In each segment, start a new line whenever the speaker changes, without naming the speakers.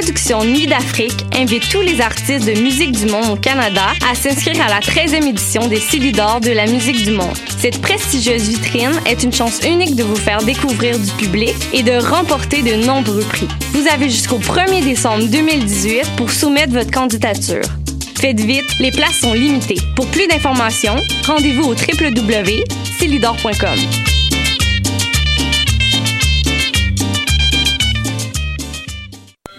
production Nuit d'Afrique invite tous les artistes de musique du monde au Canada à s'inscrire à la 13e édition des Silidor de la musique du monde. Cette prestigieuse vitrine est une chance unique de vous faire découvrir du public et de remporter de nombreux prix. Vous avez jusqu'au 1er décembre 2018 pour soumettre votre candidature. Faites vite, les places sont limitées. Pour plus d'informations, rendez-vous au www.silidor.com.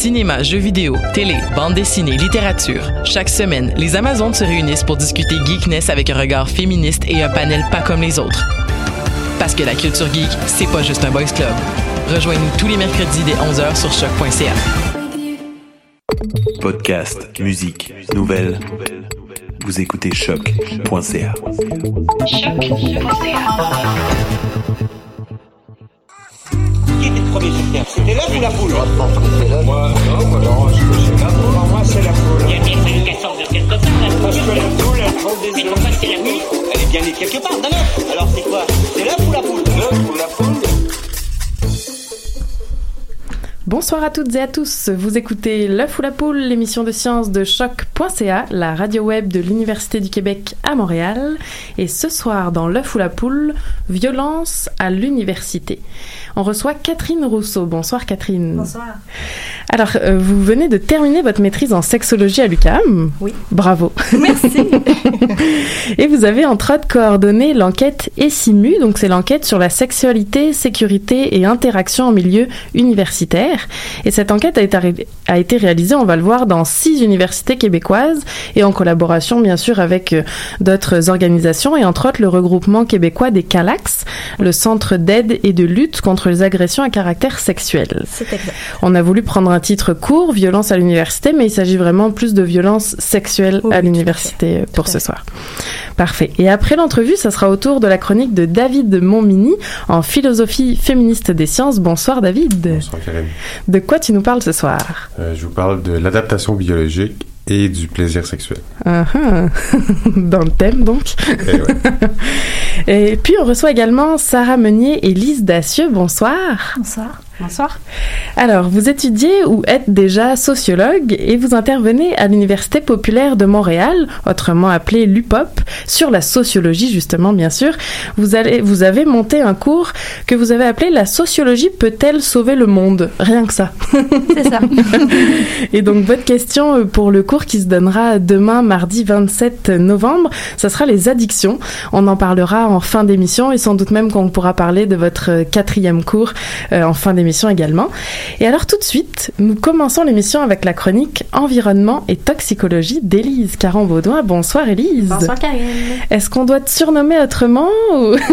Cinéma, jeux vidéo, télé, bande dessinée, littérature. Chaque semaine, les Amazones se réunissent pour discuter geekness avec un regard féministe et un panel pas comme les autres. Parce que la culture geek, c'est pas juste un boys club. Rejoignez-nous tous les mercredis dès 11h sur choc.ca.
Podcast, musique, nouvelles. Vous écoutez choc.ca.
Le premier sur Terre C'était l'œuf ou la poule Moi, non, moi, non, c'est la poule. Pour moi, c'est la poule.
Il y a bien fallu qu'elle sorte de quelque part, la
Parce
poule.
que la poule, elle prend des
Mais
œufs.
pourquoi c'est la nuit
Elle est bien née quelque part, d'un œuf. Alors c'est quoi? C'est l'œuf ou la poule? L'œuf ou la poule
Bonsoir à toutes et à tous. Vous écoutez L'œuf ou la poule, l'émission de sciences de choc.ca, la radio web de l'Université du Québec à Montréal. Et ce soir, dans L'œuf ou la poule, violence à l'université. On reçoit Catherine Rousseau. Bonsoir Catherine.
Bonsoir.
Alors, euh, vous venez de terminer votre maîtrise en sexologie à l'UQAM.
Oui.
Bravo.
Merci.
Et vous avez entre autres coordonné l'enquête ESIMU, donc c'est l'enquête sur la sexualité, sécurité et interaction en milieu universitaire. Et cette enquête a été, a été réalisée, on va le voir, dans six universités québécoises et en collaboration bien sûr avec euh, d'autres organisations et entre autres le regroupement québécois des CALAX, le Centre d'aide et de lutte contre les agressions à caractère sexuel.
C'est exact.
On a voulu prendre un titre court, violence à l'université, mais il s'agit vraiment plus de violence sexuelle à l'université pour ce
fait.
soir. Parfait. Et après l'entrevue, ça sera au tour de la chronique de David Montmini en philosophie féministe des sciences. Bonsoir David.
Bonsoir Karine.
De quoi tu nous parles ce soir?
Euh, je vous parle de l'adaptation biologique et du plaisir sexuel.
Ah, ah. Dans le thème donc.
Eh ouais.
Et puis on reçoit également Sarah Meunier et Lise Dacieux. Bonsoir.
Bonsoir. Bonsoir.
Alors, vous étudiez ou êtes déjà sociologue et vous intervenez à l'Université populaire de Montréal, autrement appelée l'UPOP, sur la sociologie justement, bien sûr. Vous, allez, vous avez monté un cours que vous avez appelé La sociologie peut-elle sauver le monde? Rien que ça.
C'est ça.
Et donc, votre question pour le cours qui se donnera demain, mardi 27 novembre, ça sera les addictions. On en parlera en fin d'émission et sans doute même qu'on pourra parler de votre quatrième cours euh, en fin d'émission également. Et alors, tout de suite, nous commençons l'émission avec la chronique Environnement et toxicologie d'Élise Caron-Baudouin. Bonsoir, Élise.
Bonsoir Karine.
Est-ce qu'on doit te surnommer autrement ou...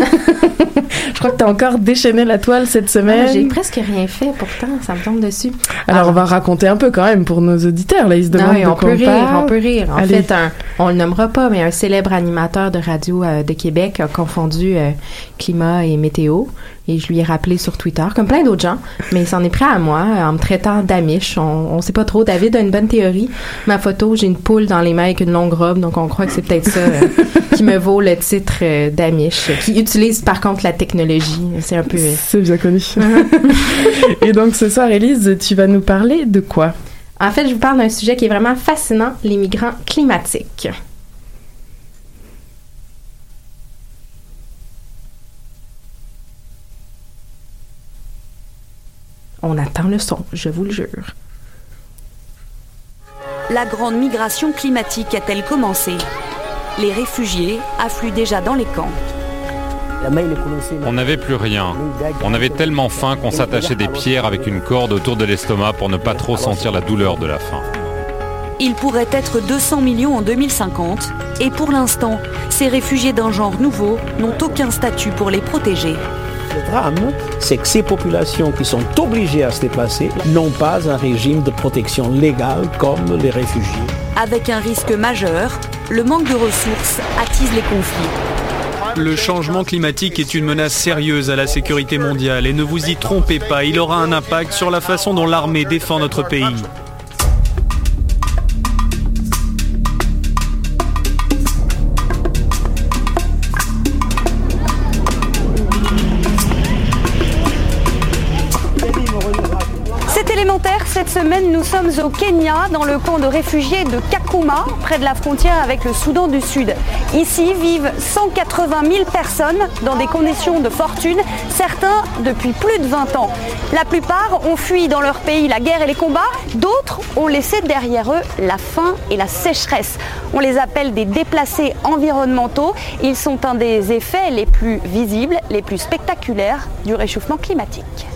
Je crois que tu as encore déchaîné la toile cette semaine.
Ah, J'ai presque rien fait pourtant, ça me tombe dessus.
Alors, on va raconter un peu quand même pour nos auditeurs. Là, ils se demandent
Non,
de
on peut rire,
parle.
on peut rire. En fait, un, on le nommera pas, mais un célèbre animateur de radio euh, de Québec a confondu euh, climat et météo. Et je lui ai rappelé sur Twitter, comme plein d'autres gens, mais il s'en est pris à moi euh, en me traitant d'amiche. On, on sait pas trop. David a une bonne théorie. Ma photo, j'ai une poule dans les mains avec une longue robe, donc on croit que c'est peut-être ça euh, qui me vaut le titre euh, d'amiche, qui utilise par contre la technologie. C'est un peu... euh,
C'est bien connu. Et donc ce soir, Élise, tu vas nous parler de quoi?
En fait, je vous parle d'un sujet qui est vraiment fascinant, les migrants climatiques. On attend le son, je vous le jure.
La grande migration climatique a-t-elle commencé Les réfugiés affluent déjà dans les camps.
On n'avait plus rien. On avait tellement faim qu'on s'attachait des pierres avec une corde autour de l'estomac pour ne pas trop sentir la douleur de la faim.
Il pourrait être 200 millions en 2050 et pour l'instant, ces réfugiés d'un genre nouveau n'ont aucun statut pour les protéger.
Le drame, c'est que ces populations qui sont obligées à se déplacer n'ont pas un régime de protection légale comme les réfugiés.
Avec un risque majeur, le manque de ressources attise les conflits.
Le changement climatique est une menace sérieuse à la sécurité mondiale et ne vous y trompez pas, il aura un impact sur la façon dont l'armée défend notre pays.
Cette semaine nous sommes au Kenya, dans le camp de réfugiés de Kakuma, près de la frontière avec le Soudan du Sud. Ici vivent 180 000 personnes dans des conditions de fortune, certains depuis plus de 20 ans. La plupart ont fui dans leur pays la guerre et les combats, d'autres ont laissé derrière eux la faim et la sécheresse. On les appelle des déplacés environnementaux. Ils sont un des effets les plus visibles, les plus spectaculaires du réchauffement climatique.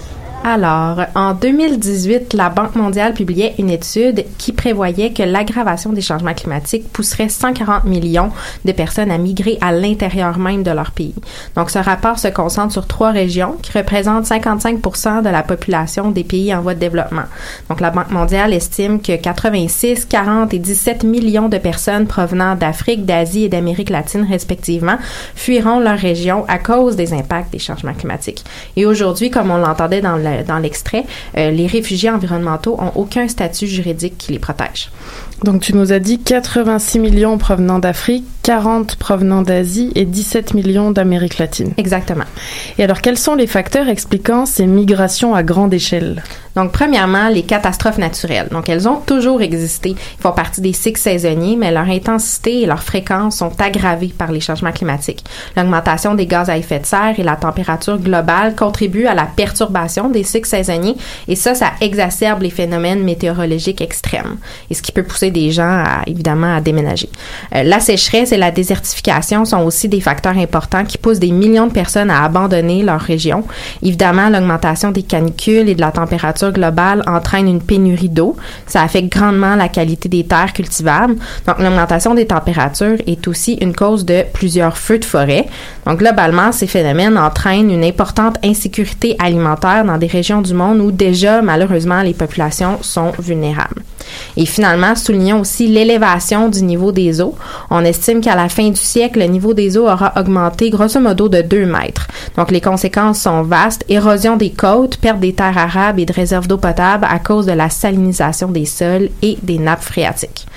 Alors, en 2018, la Banque mondiale publiait une étude qui prévoyait que l'aggravation des changements climatiques pousserait 140 millions de personnes à migrer à l'intérieur même de leur pays. Donc, ce rapport se concentre sur trois régions qui représentent 55% de la population des pays en voie de développement. Donc, la Banque mondiale estime que 86, 40 et 17 millions de personnes provenant d'Afrique, d'Asie et d'Amérique latine, respectivement, fuiront leur région à cause des impacts des changements climatiques. Et aujourd'hui, comme on l'entendait dans le dans l'extrait, euh, les réfugiés environnementaux ont aucun statut juridique qui les protège.
Donc tu nous as dit 86 millions provenant d'Afrique, 40 provenant d'Asie et 17 millions d'Amérique latine.
Exactement.
Et alors quels sont les facteurs expliquant ces migrations à grande échelle?
Donc premièrement, les catastrophes naturelles. Donc elles ont toujours existé. Ils font partie des cycles saisonniers, mais leur intensité et leur fréquence sont aggravées par les changements climatiques. L'augmentation des gaz à effet de serre et la température globale contribuent à la perturbation des cycles saisonniers et ça, ça exacerbe les phénomènes météorologiques extrêmes. Et ce qui peut pousser des gens à, évidemment à déménager. Euh, la sécheresse et la désertification sont aussi des facteurs importants qui poussent des millions de personnes à abandonner leur région. Évidemment, l'augmentation des canicules et de la température globale entraîne une pénurie d'eau. Ça affecte grandement la qualité des terres cultivables. Donc, l'augmentation des températures est aussi une cause de plusieurs feux de forêt. Donc, globalement, ces phénomènes entraînent une importante insécurité alimentaire dans des régions du monde où déjà, malheureusement, les populations sont vulnérables. Et finalement, aussi l'élévation du niveau des eaux. On estime qu'à la fin du siècle, le niveau des eaux aura augmenté grosso modo de 2 mètres. Donc les conséquences sont vastes. Érosion des côtes, perte des terres arables et de réserves d'eau potable à cause de la salinisation des sols et des nappes phréatiques.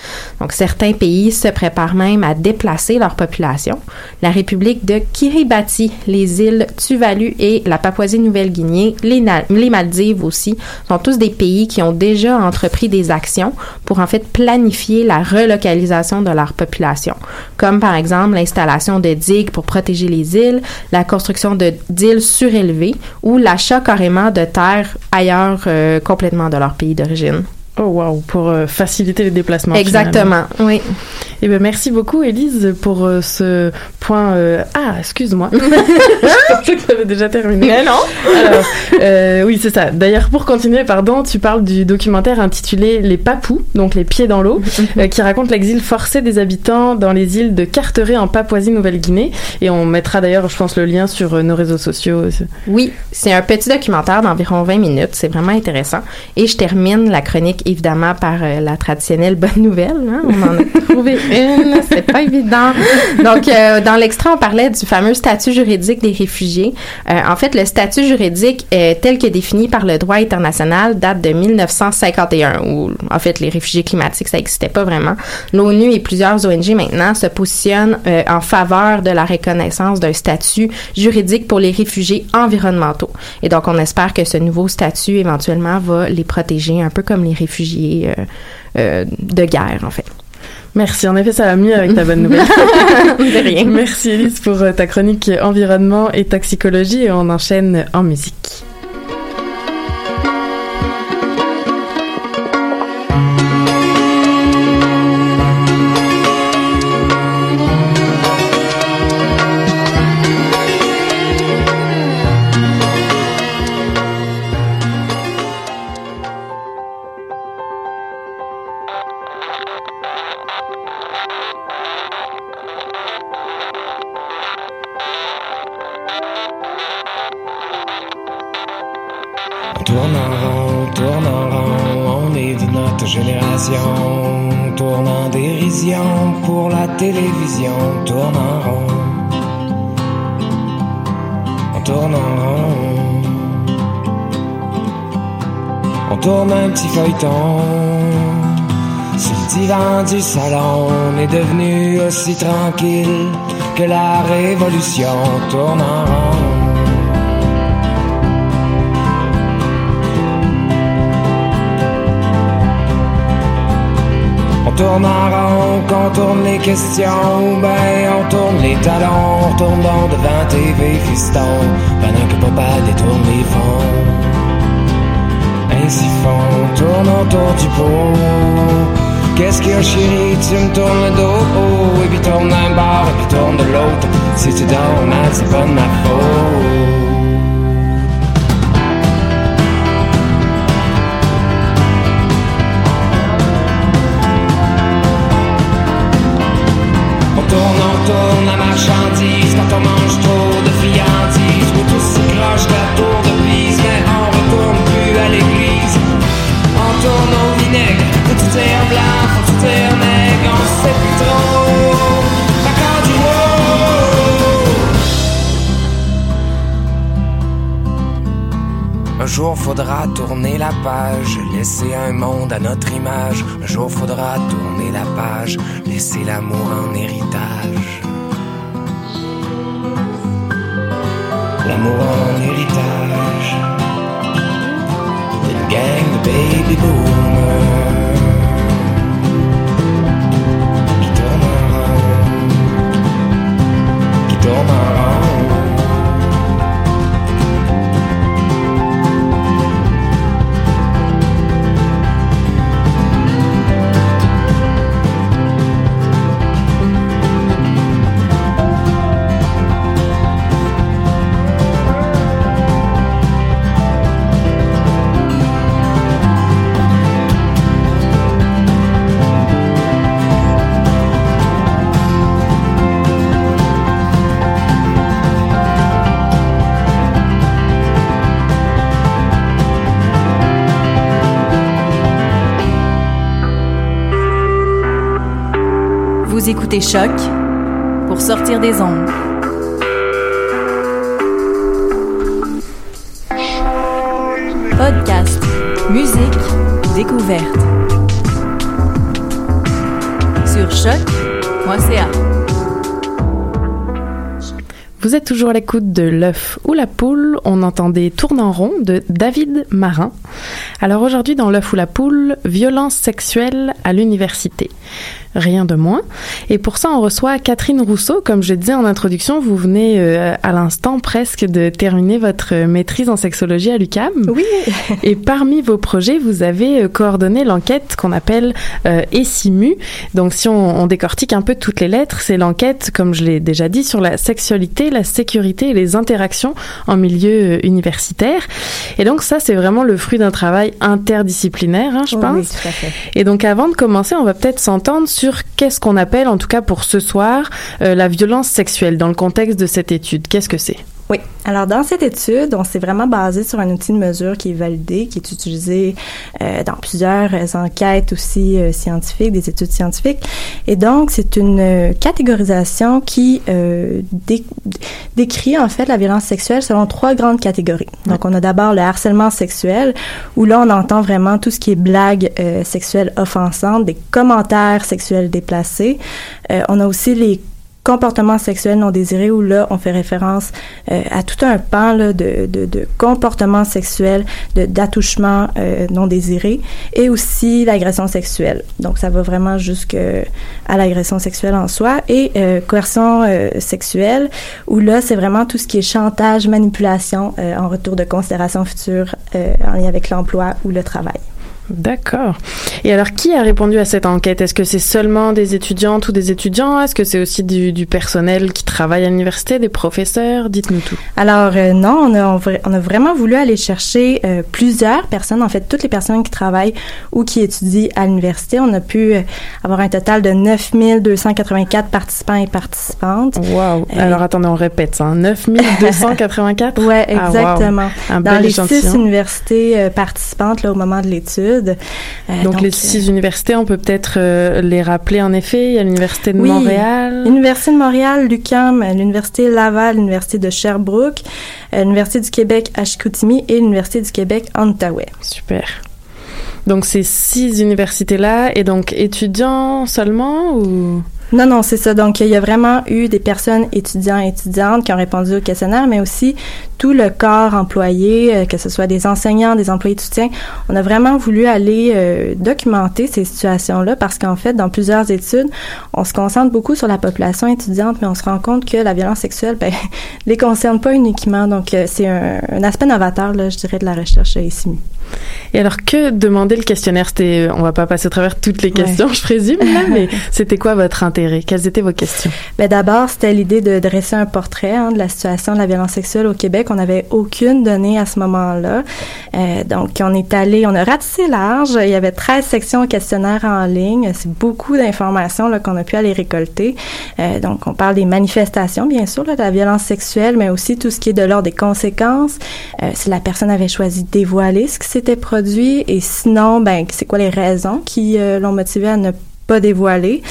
Donc certains pays se préparent même à déplacer leur population. La République de Kiribati, les îles Tuvalu et la Papouasie-Nouvelle-Guinée, les, les Maldives aussi, sont tous des pays qui ont déjà entrepris des actions pour en fait planifier la relocalisation de leur population, comme par exemple l'installation de digues pour protéger les îles, la construction de d'îles surélevées ou l'achat carrément de terres ailleurs euh, complètement de leur pays d'origine.
Oh wow, pour euh, faciliter les déplacements.
Exactement, oui.
Eh ben merci beaucoup Élise pour euh, ce point. euh, Ah, excuse-moi. Je pensais que ça avait déjà terminé.
Mais non.
Alors, oui, c'est ça. D'ailleurs, pour continuer, pardon, tu parles du documentaire intitulé Les Papous, donc les pieds dans l'eau, qui raconte l'exil forcé des habitants dans les îles de Carteret en Papouasie-Nouvelle-Guinée. Et on mettra d'ailleurs, je pense, le lien sur nos réseaux sociaux.
Oui, c'est un petit documentaire d'environ 20 minutes. C'est vraiment intéressant. Et je termine la chronique évidemment par euh, la traditionnelle bonne nouvelle. hein. On en a trouvé une, c'est pas évident. Donc, euh, dans l'extrait, on parlait du fameux statut juridique des réfugiés. Euh, en fait, le statut juridique tel que défini par le droit international date de 1951, où en fait les réfugiés climatiques ça n'existait pas vraiment. L'ONU et plusieurs ONG maintenant se positionnent en faveur de la reconnaissance d'un statut juridique pour les réfugiés environnementaux. Et donc, on espère que ce nouveau statut éventuellement va les protéger, un peu comme les réfugiés euh, euh, de guerre, en fait.
Merci, en effet, ça va mieux avec ta bonne nouvelle.
De rien.
Merci Elise pour euh, ta chronique environnement et toxicologie et on enchaîne en musique.
Du salon, on est devenu aussi tranquille que la révolution On tourne en rond. On tourne en rond, qu'on tourne les questions, ben on tourne les talons, on tourne bon devant TV fiston, pendant que papa détourne les fonds. Ainsi font, tourne autour du pot. Qu'est-ce qu'il y a chérie, tu me tournes le dos, oh, et puis tourne d'un bord, et puis tourne de l'autre. Si tu dors mal, c'est pas de ma faute. Tourner la page, laisser un monde à notre image. Un jour faudra tourner la page, laisser l'amour en héritage. L'amour en héritage. Une gang de baby boomers. Qui tournent en rond. Qui tournent en
Vous écoutez Choc pour sortir des ondes. Podcast, musique, découverte. Sur choc.ca.
Vous êtes toujours à l'écoute de l'œuf ou la poule. On entendait Tourne en rond de David Marin. Alors aujourd'hui dans l'œuf ou la poule, violence sexuelle à l'université. Rien de moins. Et pour ça, on reçoit Catherine Rousseau. Comme je disais en introduction, vous venez euh, à l'instant presque de terminer votre maîtrise en sexologie à l'UCAM.
Oui.
Et parmi vos projets, vous avez euh, coordonné l'enquête qu'on appelle euh, ESIMU. Donc si on, on décortique un peu toutes les lettres, c'est l'enquête, comme je l'ai déjà dit, sur la sexualité, la sécurité et les interactions en milieu euh, universitaire. Et donc ça, c'est vraiment le fruit d'un travail interdisciplinaire, hein, je
Oui,
pense.
oui, tout à fait.
Et donc avant de commencer, on va peut-être s'entendre sur qu'est-ce qu'on appelle, en tout cas pour ce soir, euh, la violence sexuelle dans le contexte de cette étude. Qu'est-ce que c'est?
Oui. Alors, dans cette étude, on s'est vraiment basé sur un outil de mesure qui est validé, qui est utilisé euh, dans plusieurs euh, enquêtes aussi euh, scientifiques, des études scientifiques. Et donc, c'est une euh, catégorisation qui dé- décrit en fait la violence sexuelle selon trois grandes catégories. Donc, on a d'abord le harcèlement sexuel, où là, on entend vraiment tout ce qui est blagues sexuelles offensantes, des commentaires sexuels déplacés. On a aussi les comportements sexuels non désirés où là on fait référence euh, à tout un pan là, de, de, de comportements sexuels, de d'attouchements euh, non désirés et aussi l'agression sexuelle. Donc ça va vraiment jusque à l'agression sexuelle en soi et euh, coercion euh, sexuelle où là c'est vraiment tout ce qui est chantage, manipulation euh, en retour de considérations futures euh, en lien avec l'emploi ou le travail.
D'accord. Et alors, qui a répondu à cette enquête? Est-ce que c'est seulement des étudiantes ou des étudiants? Est-ce que c'est aussi du, du, personnel qui travaille à l'université, des professeurs? Dites-nous tout.
Alors, euh, non, on a, on a, vraiment voulu aller chercher euh, plusieurs personnes, en fait, toutes les personnes qui travaillent ou qui étudient à l'université. On a pu euh, avoir un total de 9284 participants et participantes.
Wow. alors, attendez, on répète ça. 9284
Ouais, exactement. Ah, wow. Dans les six universités participantes là, au moment de l'étude.
Euh, donc, les six universités, on peut peut-être euh, les rappeler en effet. Il y a l'Université de
oui,
Montréal.
L'Université de Montréal, l'UQAM, l'Université Laval, l'Université de Sherbrooke, euh, l'Université du Québec à Chicoutimi et l'Université du Québec en Outaouais.
Super. Donc ces six universités-là, et donc étudiants seulement ou?
Non, non, c'est ça. Donc, il y a vraiment eu des personnes étudiants et étudiantes qui ont répondu au questionnaire, mais aussi tout le corps employé, euh, que ce soit des enseignants, des employés de soutien. On a vraiment voulu aller euh, documenter ces situations-là parce qu'en fait, dans plusieurs études, on se concentre beaucoup sur la population étudiante, mais on se rend compte que la violence sexuelle, ben, les concerne pas uniquement. Donc, euh, c'est un, aspect novateur, je dirais, de la recherche ici.
Et alors, que demandait le questionnaire? C'était, on va pas passer à travers toutes les questions, ouais. je présume, mais c'était quoi votre intérêt? Quelles étaient vos questions?
Ben, d'abord, c'était l'idée de dresser un portrait hein, de la situation de la violence sexuelle au Québec. On n'avait aucune donnée à ce moment-là. Euh, donc, on est allé, on a ratissé large. Il y avait 13 sections au questionnaire en ligne. C'est beaucoup d'informations qu'on a pu aller récolter. Euh, donc, on parle des manifestations, bien sûr, là, de la violence sexuelle, mais aussi tout ce qui est de l'ordre des conséquences. Euh, si la personne avait choisi de dévoiler ce qui s'était produit et sinon, ben, c'est quoi les raisons qui euh, l'ont motivé à ne pas dévoiler?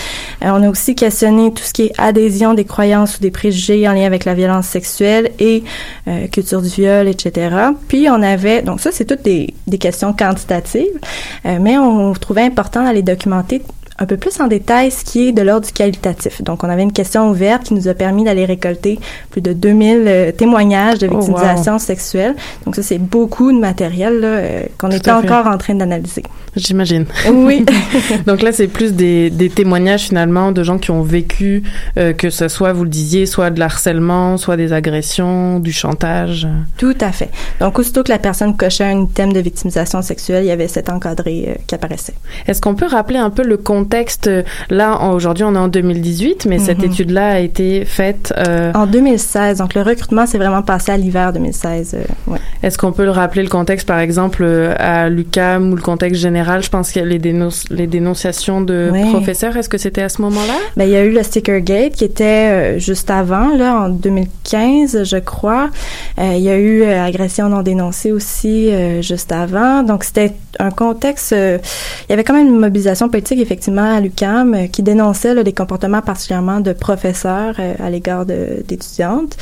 Euh, on a aussi questionné tout ce qui est adhésion des croyances ou des préjugés en lien avec la violence sexuelle et euh, culture du viol, etc. Puis on avait, donc ça c'est toutes des, des questions quantitatives, mais on trouvait important d'aller documenter un peu plus en détail ce qui est de l'ordre du qualitatif. Donc, on avait une question ouverte qui nous a permis d'aller récolter plus de 2000 euh, témoignages de victimisation oh, wow. sexuelle. Donc, ça, c'est beaucoup de matériel euh, qu'on est encore en train d'analyser.
J'imagine.
Oui.
Donc là, c'est plus des, des, témoignages finalement de gens qui ont vécu, euh, que ce soit, vous le disiez, soit de l'harcèlement, soit des agressions, du chantage.
Tout à fait. Donc, aussitôt que la personne cochait un thème de victimisation sexuelle, il y avait cet encadré qui apparaissait.
Est-ce qu'on peut rappeler un peu le contexte contexte, là, aujourd'hui, on est en 2018, mais mm -hmm. cette étude-là a été faite...
Euh... En 2016. Donc, le recrutement s'est vraiment passé à l'hiver 2016. Euh, ouais.
Est-ce qu'on peut le rappeler, le contexte, par exemple, euh, à l'UCAM ou le contexte général? Je pense qu'il y a les, dénonc les dénonciations de ouais. professeurs. Est-ce que c'était à ce moment-là?
Ben, il y a eu le Sticker Gate qui était euh, juste avant, là, en 2015, je crois. il y a eu agression non dénoncée aussi juste avant. Donc, c'était un contexte... il y avait quand même une mobilisation politique, effectivement, à l'UCAM euh, qui dénonçait là, des comportements particulièrement de professeurs euh, à l'égard d'étudiantes.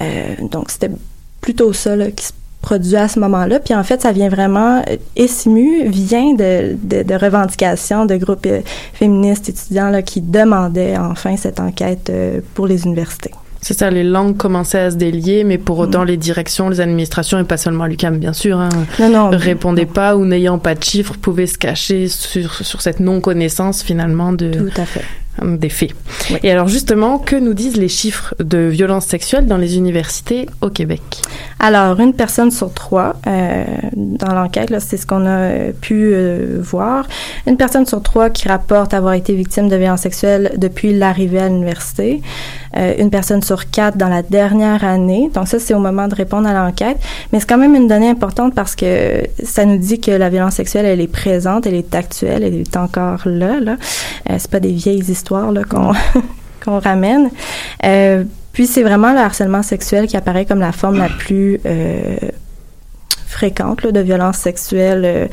Euh, donc, c'était plutôt ça là, qui se produit à ce moment-là. Puis en fait, ça vient vraiment, ESIMU vient de, de, de revendications de groupes féministes étudiants là, qui demandaient enfin cette enquête pour les universités.
C'est ça, les langues commençaient à se délier, mais pour autant, mmh. les directions, les administrations, et pas seulement l'UCAM, bien sûr, hein,
non, non,
répondaient non. pas ou n'ayant pas de chiffres, pouvaient se cacher sur, sur cette non-connaissance, finalement, de,
Tout à fait
des faits. Oui. Et alors justement, que nous disent les chiffres de violences sexuelles dans les universités au Québec?
Alors, une personne sur trois euh, dans l'enquête, c'est ce qu'on a pu euh, voir, une personne sur trois qui rapporte avoir été victime de violences sexuelles depuis l'arrivée à l'université, euh, une personne sur quatre dans la dernière année. Donc ça, c'est au moment de répondre à l'enquête, mais c'est quand même une donnée importante parce que ça nous dit que la violence sexuelle, elle est présente, elle est actuelle, elle est encore là. là. c'est pas des vieilles histoires qu'on qu'on ramène. Euh, puis c'est vraiment le harcèlement sexuel qui apparaît comme la forme la plus euh, fréquente de violence sexuelle euh,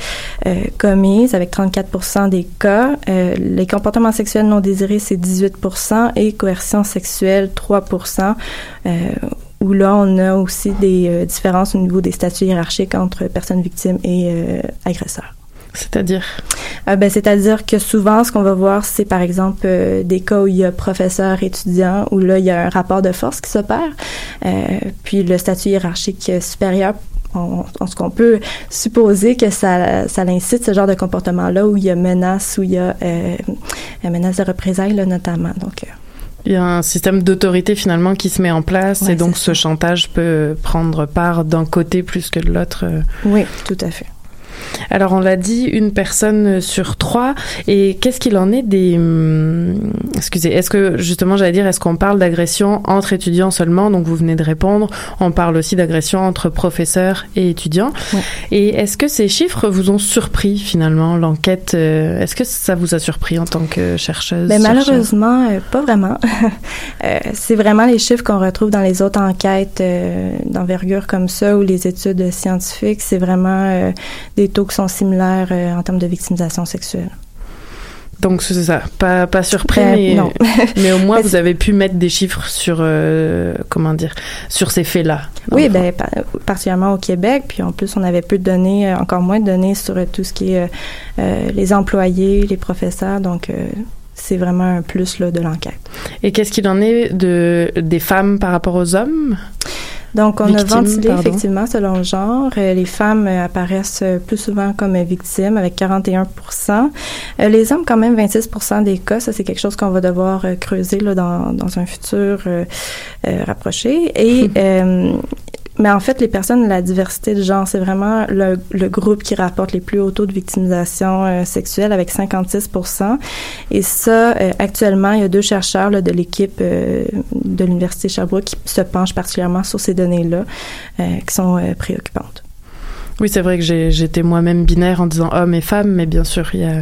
euh, commise avec 34% des cas. Les comportements sexuels non désirés, c'est 18% et coercion sexuelle, 3% où là, on a aussi des différences au niveau des statuts hiérarchiques entre personnes victimes et agresseurs.
C'est-à-dire?
Euh, ben, c'est-à-dire que souvent, ce qu'on va voir, c'est par exemple euh, des cas où il y a professeur, étudiant, où là, il y a un rapport de force qui s'opère. Euh, puis le statut hiérarchique supérieur on, on, ce qu'on peut supposer que ça, ça incite ce genre de comportement-là où il y a menace, où il y a menace de représailles, là, notamment. Donc,
il y a un système d'autorité finalement qui se met en place
ouais,
et donc ce chantage peut prendre part d'un côté plus que de l'autre.
Oui, tout à fait.
Alors on l'a dit, une personne sur trois. Et qu'est-ce qu'il en est des... hum, Excusez, est-ce que justement j'allais dire, est-ce qu'on parle d'agression entre étudiants seulement? Donc vous venez de répondre. On parle aussi d'agression entre professeurs et étudiants. Et est-ce que ces chiffres vous ont surpris finalement L'enquête, euh, est-ce que ça vous a surpris en tant que chercheuse
Ben,
chercheur?
malheureusement, euh, pas vraiment. Euh, c'est vraiment les chiffres qu'on retrouve dans les autres enquêtes d'envergure comme ça ou les études scientifiques. C'est vraiment des qui sont similaires euh, en termes de victimisation sexuelle.
Donc c'est ça, pas, pas surpris,
Euh,
mais,
non.
mais au moins vous avez pu mettre des chiffres sur, euh, comment dire, sur ces faits-là.
Oui, ben, pa- particulièrement au Québec. Puis en plus, on avait peu de données, encore moins de données sur tout ce qui est les employés, les professeurs. Donc, c'est vraiment un plus là, de l'enquête.
Et qu'est-ce qu'il en est de, des femmes par rapport aux hommes?
Donc, on
Victimes,
a ventilé
pardon.
effectivement selon le genre. Euh, les femmes euh, apparaissent euh, plus souvent comme victimes avec 41% Euh, Les hommes, quand même, 26% des cas. Ça, c'est quelque chose qu'on va devoir creuser là, dans, dans un futur euh, rapproché. Et euh, mais en fait, les personnes de la diversité de genre, c'est vraiment le, le groupe qui rapporte les plus hauts taux de victimisation euh, sexuelle avec 56% Et ça, euh, actuellement, il y a deux chercheurs là, de l'équipe euh, de l'Université Sherbrooke qui se penchent particulièrement sur ces données-là, euh, qui sont euh, préoccupantes.
Oui, c'est vrai que j'étais moi-même binaire en disant homme et femme, mais bien sûr, il y a...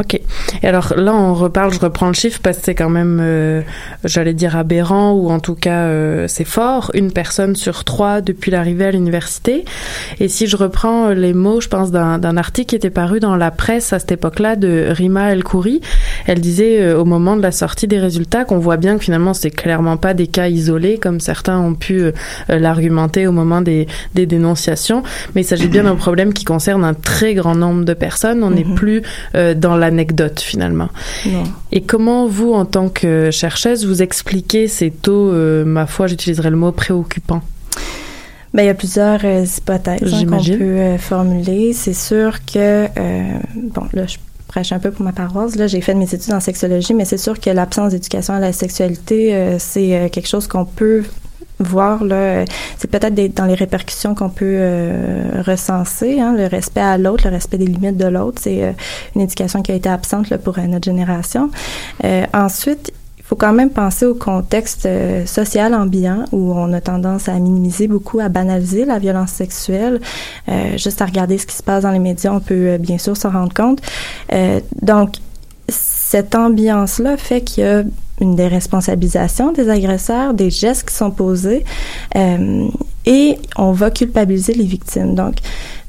Ok. Et alors là, on reparle, je reprends le chiffre parce que c'est quand même, euh, j'allais dire aberrant, ou en tout cas, euh, c'est fort. Une personne sur trois depuis l'arrivée à l'université. Et si je reprends euh, les mots, je pense, d'un article qui était paru dans la presse à cette époque-là de Rima El Khoury, elle disait euh, au moment de la sortie des résultats qu'on voit bien que finalement, c'est clairement pas des cas isolés, comme certains ont pu euh, l'argumenter au moment des, des dénonciations, mais il s'agit bien d'un problème qui concerne un très grand nombre de personnes. On n'est
Mhm.
plus euh, dans l'anecdote finalement.
Non.
Et comment vous, en tant que chercheuse, vous expliquez ces taux, euh, ma foi, j'utiliserai le mot préoccupant
Ben, il y a plusieurs euh, hypothèses hein, qu'on peut formuler. C'est sûr que, bon, là, je prêche un peu pour ma paroisse. Là, j'ai fait mes études en sexologie, mais c'est sûr que l'absence d'éducation à la sexualité, euh, c'est quelque chose qu'on peut voir là c'est peut-être des- dans les répercussions qu'on peut euh, recenser hein, le respect à l'autre le respect des limites de l'autre c'est euh, une éducation qui a été absente là, pour euh, notre génération Euh, ensuite il faut quand même penser au contexte euh, social ambiant où on a tendance à minimiser beaucoup, à banaliser la violence sexuelle. Juste à regarder ce qui se passe dans les médias, on peut bien sûr s'en rendre compte. Donc, cette ambiance-là fait qu'il y a une déresponsabilisation des agresseurs, des gestes qui sont posés, euh, et on va culpabiliser les victimes. Donc,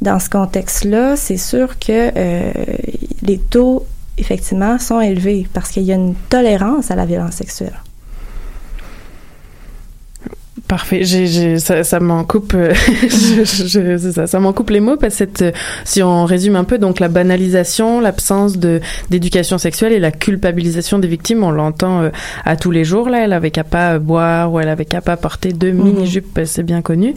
dans ce contexte-là, c'est sûr que euh, les taux effectivement, sont élevés parce qu'il y a une tolérance à la violence sexuelle.
Parfait. J'ai, j'ai, ça, ça m'en coupe, euh, je- je- c'est ça, ça m'en coupe les mots parce que cette, euh, si on résume un peu, donc la banalisation, l'absence de d'éducation sexuelle et la culpabilisation des victimes, on l'entend euh, à tous les jours. Là, elle avait qu'à pas euh, boire ou elle avait qu'à pas porter deux
Mhm.
mini-jupes, c'est bien connu.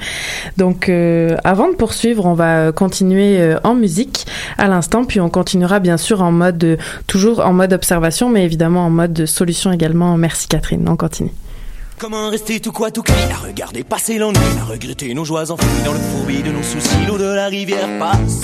Donc, euh, avant de poursuivre, on va euh, continuer euh, en musique à l'instant, puis on continuera bien sûr en mode, euh, toujours en mode observation, mais évidemment en mode solution également. Merci Catherine. On continue.
Comment rester tout quoi tout cuit À regarder passer l'ennui, à regretter nos joies enfouies Dans le fourbi de nos soucis, l'eau de la rivière passe.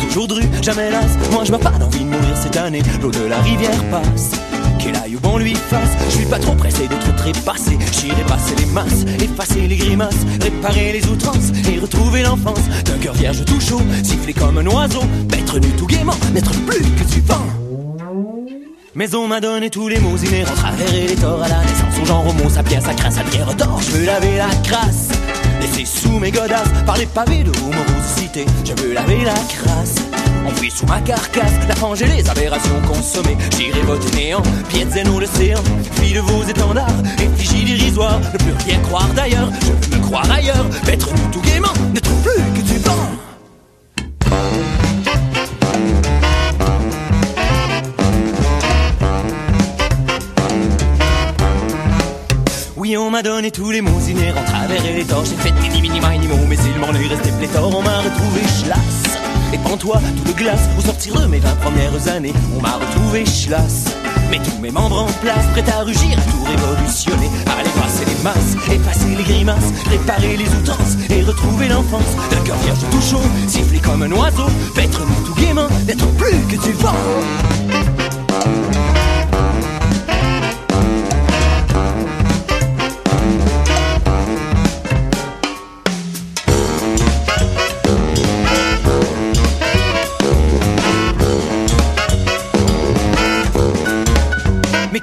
Toujours dru, jamais las, moi je pas d'envie de mourir cette année L'eau de la rivière passe. Qu'elle aille où bon lui fasse Je suis pas trop pressé d'être trépassé J'irai passer les masses, effacer les grimaces Réparer les outrances et retrouver l'enfance. D'un cœur vierge tout chaud, siffler comme un oiseau Mettre nu tout gaiement, n'être plus que du vent. Mais on m'a donné tous les mots inhérents Travers et les torts à la naissance genre homo sapiens, sa crasse, à bière d'or Je veux laver la crasse. Laisser sous mes godasses Par les pavés de homorosité Je veux laver la crasse. Enfuis sous ma carcasse La fange et les aberrations consommées. J'irai voter néant Pieds zen ou l'océan Fille de vos étendards Effigie dérisoire. Ne plus rien croire d'ailleurs Je veux me croire ailleurs. Mettre tout gaiement N'être plus que du vent On m'a donné tous les mots inhérents, travers et les torts. J'ai fait mini mini mini mots, mais il m'en est resté pléthore. On m'a retrouvé chlasse. Et pour toi, tout de glace, au sortir de mes 20 premières années, on m'a retrouvé chlasse. Mets tous mes membres en place, prêt à rugir, à tout révolutionner. Allez brasser les masses, effacer les grimaces, réparer les outrances et retrouver l'enfance. D'un cœur vierge tout chaud, siffler comme un oiseau, paître tout gaiement, n'être plus que du vent.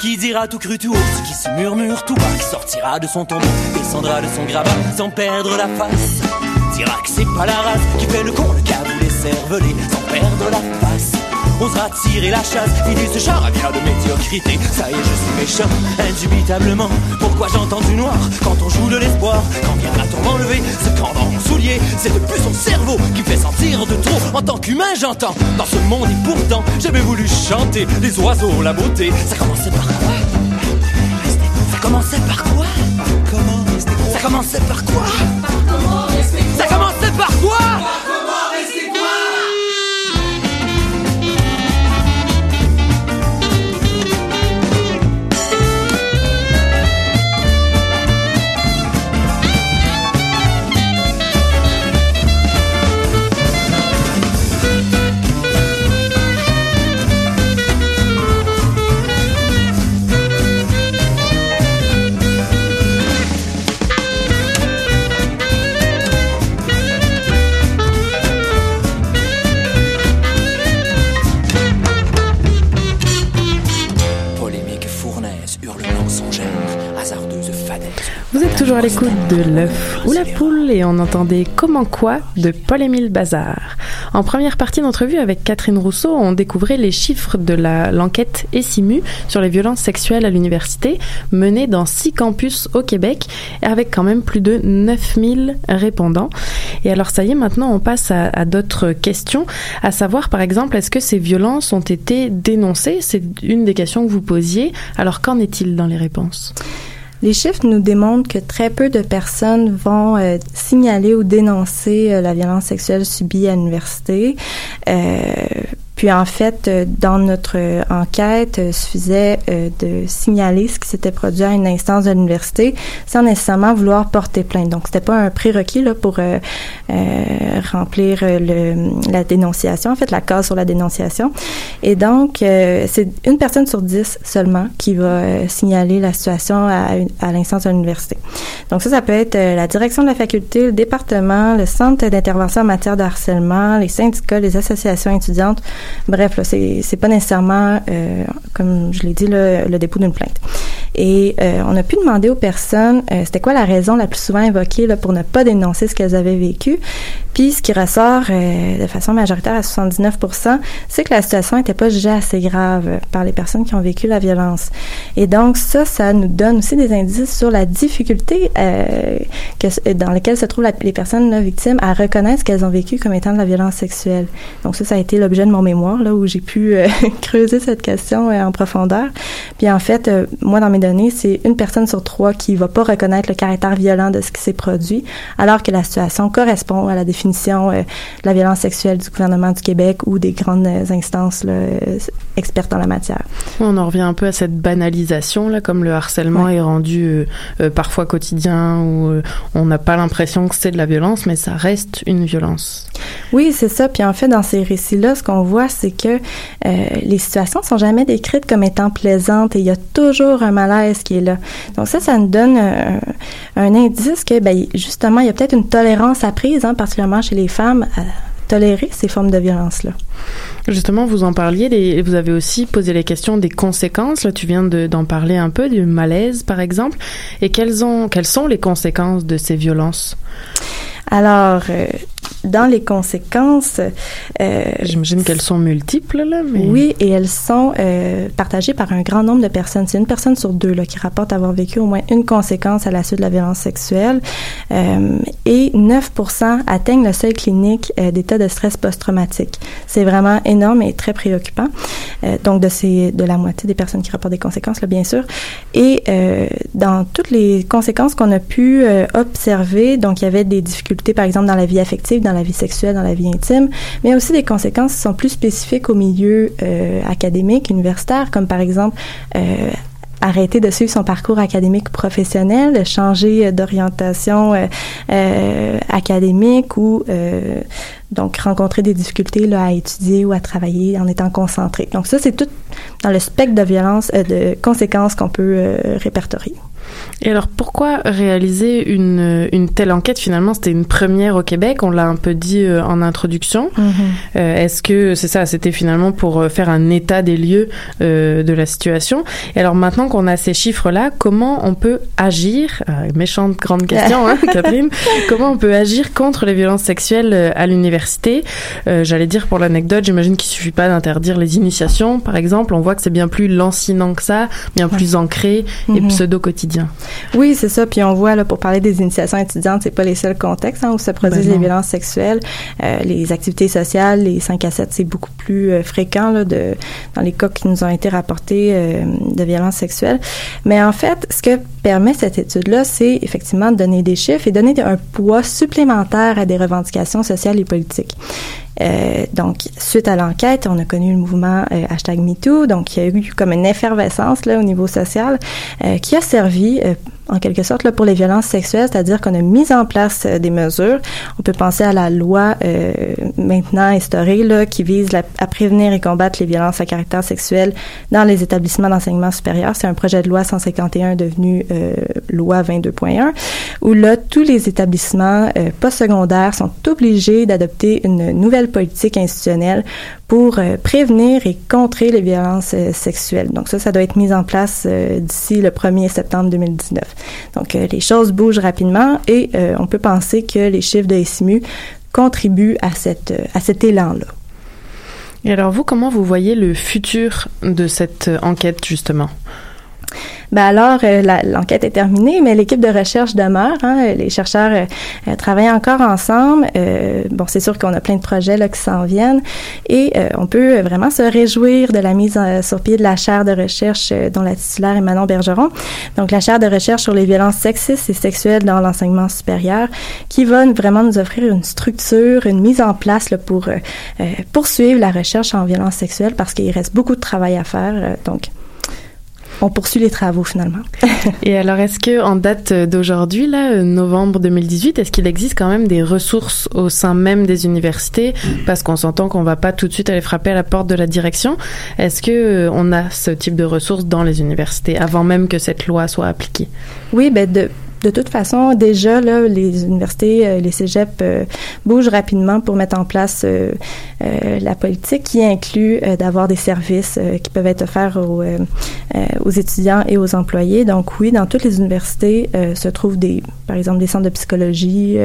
Qui dira tout cru tout haut ce qui se murmure tout bas, qui sortira de son tombeau, descendra de son grabat sans perdre la face. Dira que c'est pas la race qui fait le con, le cabou les cervelés sans perdre la face. Osera tirer la chasse, vider ce char à bien de médiocrité. Ça y est, je suis méchant, indubitablement. Pourquoi j'entends du noir quand on joue de l'espoir? Quand vient la tombe enlever ce camp dans mon soulier, c'est de plus son cerveau qui fait sentir de trop. En tant qu'humain, j'entends dans ce monde et pourtant, j'avais voulu chanter les oiseaux, la beauté. Ça commençait par quoi? Ça commençait par quoi? Ça commençait par quoi?
L'écoute de l'œuf ou la poule et on entendait Comment quoi de Paul-Émile Bazar. En première partie d'entrevue avec Catherine Rousseau, on découvrait les chiffres de l'enquête ESIMU sur les violences sexuelles à l'université menée dans six campus au Québec avec quand même plus de 9000 répondants. Et alors ça y est, maintenant on passe à d'autres questions, à savoir par exemple est-ce que ces violences ont été dénoncées? C'est une des questions que vous posiez. Alors qu'en est-il dans les réponses?
Les chiffres nous démontrent que très peu de personnes vont euh, signaler ou dénoncer euh, la violence sexuelle subie à l'université. Puis en fait, euh, dans notre euh, enquête, euh, suffisait de signaler ce qui s'était produit à une instance de l'université sans nécessairement vouloir porter plainte. Donc c'était pas un prérequis là pour remplir le, la dénonciation, en fait la case sur la dénonciation. Et donc c'est une personne sur dix seulement qui va signaler la situation à, à l'instance de l'université. Donc ça, ça peut être la direction de la faculté, le département, le centre d'intervention en matière de harcèlement, les syndicats, les associations étudiantes. Bref, là, c'est c'est pas nécessairement, euh, comme je l'ai dit, le, dépôt d'une plainte. Et euh, on a pu demander aux personnes, euh, c'était quoi la raison la plus souvent invoquée pour ne pas dénoncer ce qu'elles avaient vécu. Puis ce qui ressort euh, de façon majoritaire à 79 c'est que la situation n'était pas jugée assez grave par les personnes qui ont vécu la violence. Et donc ça, ça nous donne aussi des indices sur la difficulté euh, que, dans laquelle se trouvent les personnes là, victimes à reconnaître ce qu'elles ont vécu comme étant de la violence sexuelle. Donc ça, ça a été l'objet de mon mémoire, là, où j'ai pu euh, creuser cette question euh, en profondeur. Puis en fait, euh, moi, dans mes données, c'est une personne sur trois qui va pas reconnaître le caractère violent de ce qui s'est produit, alors que la situation correspond à la définition euh, de la violence sexuelle du gouvernement du Québec ou des grandes euh, instances là, euh, expertes en la matière.
On en revient un peu à cette banalisation, là, comme le harcèlement est rendu parfois quotidien, où euh, on n'a pas l'impression que c'est de la violence, mais ça reste une violence.
Oui, c'est ça. Puis en fait, dans ces récits-là, ce qu'on voit, c'est que euh, les situations sont jamais décrites comme étant plaisantes et il y a toujours un malaise qui est là. Donc ça, ça nous donne un indice que, ben, justement, il y a peut-être une tolérance apprise, hein, particulièrement chez les femmes, à tolérer ces formes de violence-là?
Justement, vous en parliez, les- vous avez aussi posé les questions des conséquences. Là, tu viens de- d'en parler un peu, du malaise, par exemple. Et quelles, ont, quelles sont les conséquences de ces violences?
Alors, euh, dans les conséquences, euh,
J'imagine qu'elles sont multiples, là, mais...
Oui, et elles sont euh, partagées par un grand nombre de personnes. C'est une personne sur deux là, qui rapporte avoir vécu au moins une conséquence à la suite de la violence sexuelle. Euh, et 9% atteignent le seuil clinique d'état de stress post-traumatique. C'est vraiment énorme et très préoccupant. Donc, de, ces, de la moitié des personnes qui rapportent des conséquences, là, bien sûr. Et dans toutes les conséquences qu'on a pu observer, donc il y avait des difficultés, par exemple, dans la vie affective, dans la vie sexuelle, dans la vie intime, mais aussi des conséquences qui sont plus spécifiques au milieu euh, académique, universitaire, comme par exemple euh, arrêter de suivre son parcours académique professionnel, changer d'orientation euh, euh, académique ou donc rencontrer des difficultés là, à étudier ou à travailler en étant concentré. Donc ça, c'est tout dans le spectre de violence, de conséquences qu'on peut répertorier.
Et alors, pourquoi réaliser une, une telle enquête Finalement, c'était une première au Québec. On l'a un peu dit euh, en introduction. Euh, Est-ce que c'est ça C'était finalement pour euh, faire un état des lieux euh, de la situation? Et alors, maintenant qu'on a ces chiffres-là, comment on peut agir euh, Méchante grande question, hein, Catherine. Comment on peut agir contre les violences sexuelles à l'université? J'allais dire pour l'anecdote, j'imagine qu'il suffit pas d'interdire les initiations, par exemple. On voit que c'est bien plus lancinant que ça, bien plus ancré et
Mhm.
pseudo-quotidien.
Oui, c'est ça. Puis on voit là pour parler des initiations étudiantes, c'est pas les seuls contextes hein, où se produisent
Ben
les
non.
violences sexuelles. Euh, les activités sociales, les 5 à 7, c'est beaucoup plus euh, fréquent là, de dans les cas qui nous ont été rapportés euh, de violences sexuelles. Mais en fait, ce que permet cette étude-là, c'est effectivement de donner des chiffres et donner un poids supplémentaire à des revendications sociales et politiques. Euh, donc, suite à l'enquête, on a connu le mouvement euh, hashtag MeToo, donc il y a eu comme une effervescence là au niveau social euh, qui a servi euh, en quelque sorte là, pour les violences sexuelles, c'est-à-dire qu'on a mis en place euh, des mesures. On peut penser à la loi euh, maintenant instaurée là, qui vise à prévenir et combattre les violences à caractère sexuel dans les établissements d'enseignement supérieur. C'est un projet de loi 151 devenu euh, loi 22.1 où là tous les établissements euh, postsecondaires sont obligés d'adopter une nouvelle politique institutionnelle pour euh, prévenir et contrer les violences sexuelles. Donc ça, ça doit être mis en place d'ici le 1er septembre 2019. Donc euh, les choses bougent rapidement et euh, on peut penser que les chiffres de SMU contribuent à, euh, à cet élan-là.
Et alors vous, comment vous voyez le futur de cette enquête justement?
Ben alors, euh, l'enquête est terminée, mais l'équipe de recherche demeure. hein. les chercheurs euh, euh, travaillent encore ensemble. Euh, bon, c'est sûr qu'on a plein de projets là, qui s'en viennent et euh, on peut vraiment se réjouir de la mise euh, sur pied de la chaire de recherche euh, dont la titulaire est Manon Bergeron. Donc, la chaire de recherche sur les violences sexistes et sexuelles dans l'enseignement supérieur qui va vraiment nous offrir une structure, une mise en place là, pour euh, euh, poursuivre la recherche en violences sexuelles parce qu'il reste beaucoup de travail à faire. euh, donc, on poursuit les travaux finalement.
Et alors, est-ce que en date d'aujourd'hui, là, euh, novembre 2018, est-ce qu'il existe quand même des ressources au sein même des universités? Parce qu'on s'entend qu'on va pas tout de suite aller frapper à la porte de la direction. Est-ce que euh, on a ce type de ressources dans les universités avant même que cette loi soit appliquée?
Oui, ben de de toute façon, déjà, là, les universités, euh, les cégeps euh, bougent rapidement pour mettre en place euh, euh, la politique qui inclut euh, d'avoir des services euh, qui peuvent être offerts aux, aux étudiants et aux employés. Donc oui, dans toutes les universités se trouvent des, par exemple, des centres de psychologie,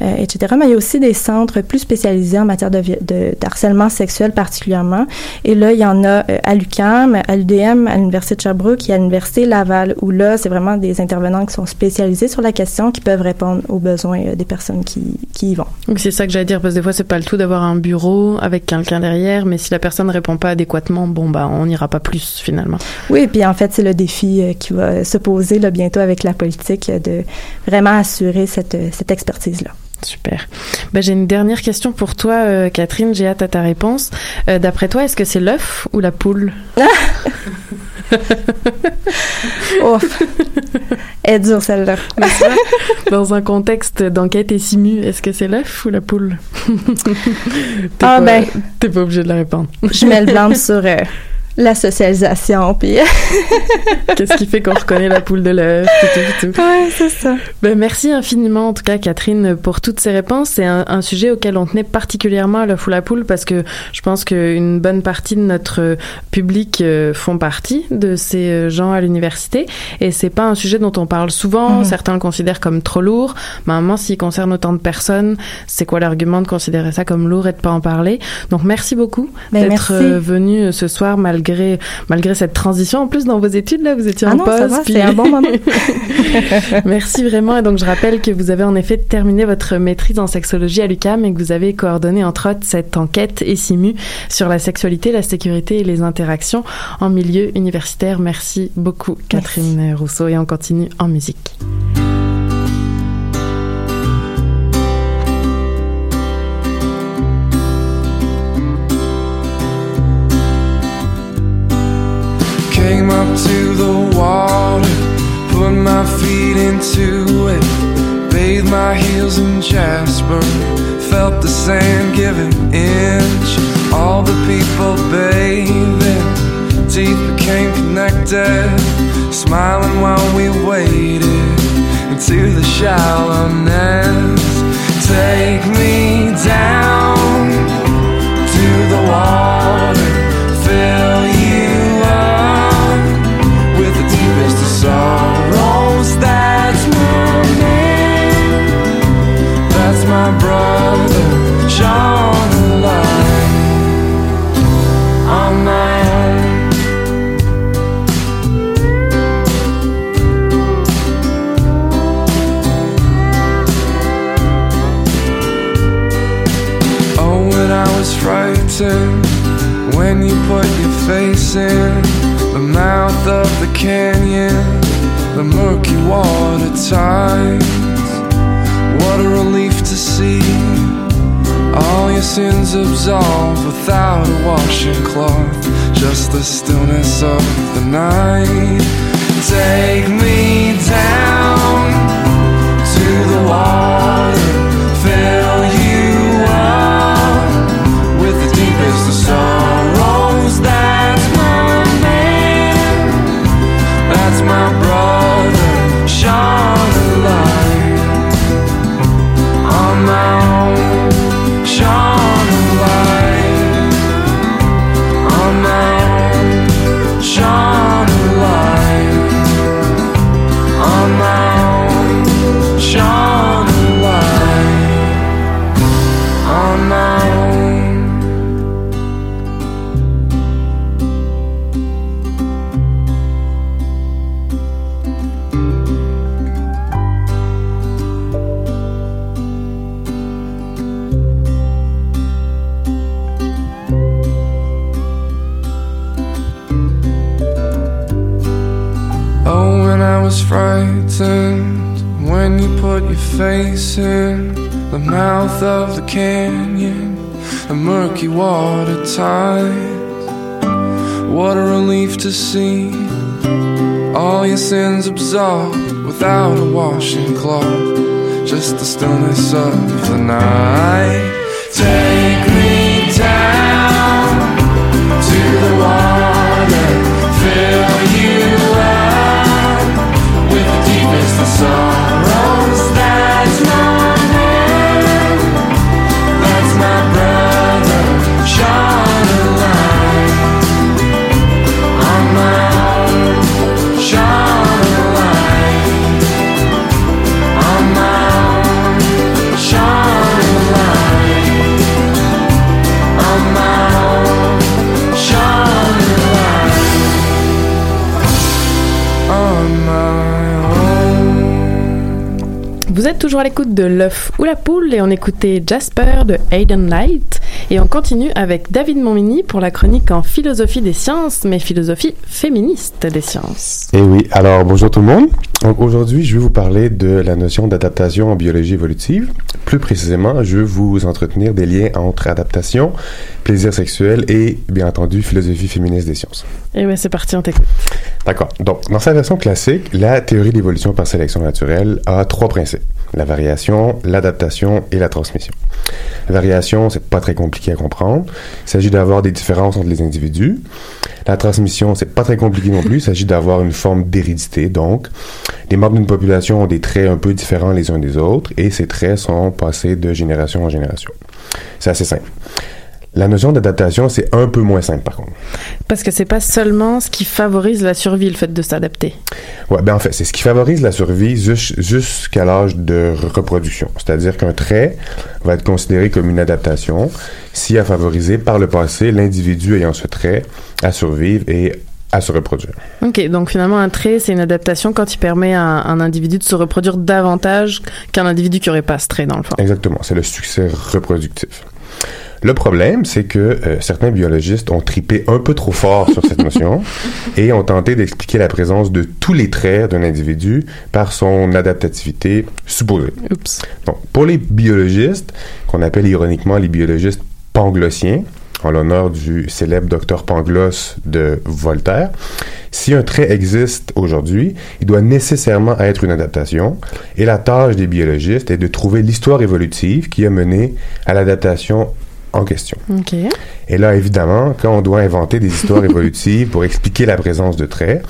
etc. Mais il y a aussi des centres plus spécialisés en matière de, de, d'harcèlement sexuel particulièrement. Et là, il y en a à l'UQAM, à l'UDM, à l'Université de Sherbrooke et à l'Université Laval, où là, c'est vraiment des intervenants qui sont spécialisés sur la question, qui peuvent répondre aux besoins euh, des personnes qui, qui y vont.
Donc c'est ça que j'allais dire parce que des fois c'est pas le tout d'avoir un bureau avec quelqu'un derrière, mais si la personne répond pas adéquatement, bon bah on n'ira pas plus finalement.
Oui, et puis en fait, c'est le défi euh, qui va se poser là, bientôt avec la politique euh, de vraiment assurer cette, cette expertise-là.
Super. Ben, j'ai une dernière question pour toi, euh, Catherine. J'ai hâte à ta réponse. Euh, D'après toi, est-ce que c'est l'œuf ou la poule?
Ouf. Est dure celle-là.
Dans un contexte d'enquête et simu, est-ce que c'est l'œuf ou la poule? T'es
Ah,
pas-
ben.
T'es pas obligé de la répondre.
Je mets le blanc sur euh, la socialisation, puis...
Qu'est-ce qui fait qu'on reconnaît la poule de l'œuf tout, tout, tout.
Ouais, c'est ça.
Ben, merci infiniment, en tout cas, Catherine, pour toutes ces réponses. C'est un, un sujet auquel on tenait particulièrement à l'œuf ou la poule parce que je pense qu'une bonne partie de notre euh, public euh, font partie de ces euh, gens à l'université et c'est pas un sujet dont on parle souvent.
Mhm.
Certains le considèrent comme trop lourd. Mais moment, s'il concerne autant de personnes, c'est quoi l'argument de considérer ça comme lourd et de pas en parler? Donc, merci beaucoup
Ben,
d'être venu ce soir malgré malgré cette transition. En plus, dans vos études, là, vous étiez
Ah
en
non,
pause.
ça va,
puis-
c'est un bon moment.
Merci vraiment. Et donc, je rappelle que vous avez en effet terminé votre maîtrise en sexologie à l'UCAM et que vous avez coordonné, entre autres, cette enquête ESIMU sur la sexualité, la sécurité et les interactions en milieu universitaire. Merci beaucoup, Catherine Rousseau. Et on continue en musique.
My feet into it, bathed my heels in jasper, felt the sand give an inch. All the people bathing, teeth became connected, smiling while we waited into the shallowness. Take me down Oh, when I was frightened when you put your face in the mouth of the canyon, the murky sins absolved without a washing cloth, just the stillness of the night. Take me down to the water, fill you up with the deepest of sorrows. The mouth of the canyon, the murky water tides. What a relief to see all your sins absolved without a washing cloth, just the stillness of the night. Take me down
êtes toujours à l'écoute de l'œuf ou la poule et on écoutait Jasper de Hayden Light et on continue avec David Montmini pour la chronique en philosophie des sciences, mais philosophie féministe des sciences.
Eh oui, alors bonjour tout le monde. Donc aujourd'hui, je vais vous parler de la notion d'adaptation en biologie évolutive. Plus précisément, je vais vous entretenir des liens entre adaptation, plaisir sexuel et, bien entendu, philosophie féministe des sciences.
Et ouais, c'est parti, on t'écoute.
D'accord. Donc, dans sa version classique, la théorie d'évolution par sélection naturelle a trois principes. La variation, l'adaptation et la transmission. La variation, c'est pas très compliqué à comprendre. Il s'agit d'avoir des différences entre les individus. La transmission, c'est pas très compliqué non plus. Il s'agit d'avoir une forme d'hérédité. Donc, les membres d'une population ont des traits un peu différents les uns des autres et ces traits sont passés de génération en génération. C'est assez simple. La notion d'adaptation, c'est un peu moins simple par contre.
Parce que c'est pas seulement ce qui favorise la survie, le fait de s'adapter.
Ouais, ben en fait, c'est ce qui favorise la survie jus- jusqu'à l'âge de reproduction. C'est-à-dire qu'un trait va être considéré comme une adaptation si a favorisé par le passé l'individu ayant ce trait à survivre et à se reproduire.
Ok, donc finalement un trait, c'est une adaptation quand il permet à un individu de se reproduire davantage qu'un individu qui aurait pas ce trait dans le fond.
Exactement, c'est le succès reproductif. Le problème, c'est que euh, certains biologistes ont tripé un peu trop fort sur cette notion et ont tenté d'expliquer la présence de tous les traits d'un individu par son adaptativité supposée. Donc, pour les biologistes, qu'on appelle ironiquement les biologistes panglossiens, en l'honneur du célèbre docteur Pangloss de Voltaire, Si un trait existe aujourd'hui, il doit nécessairement être une adaptation, et la tâche des biologistes est de trouver l'histoire évolutive qui a mené à l'adaptation en question. Et là, évidemment, quand on doit inventer des histoires évolutives pour expliquer la présence de traits,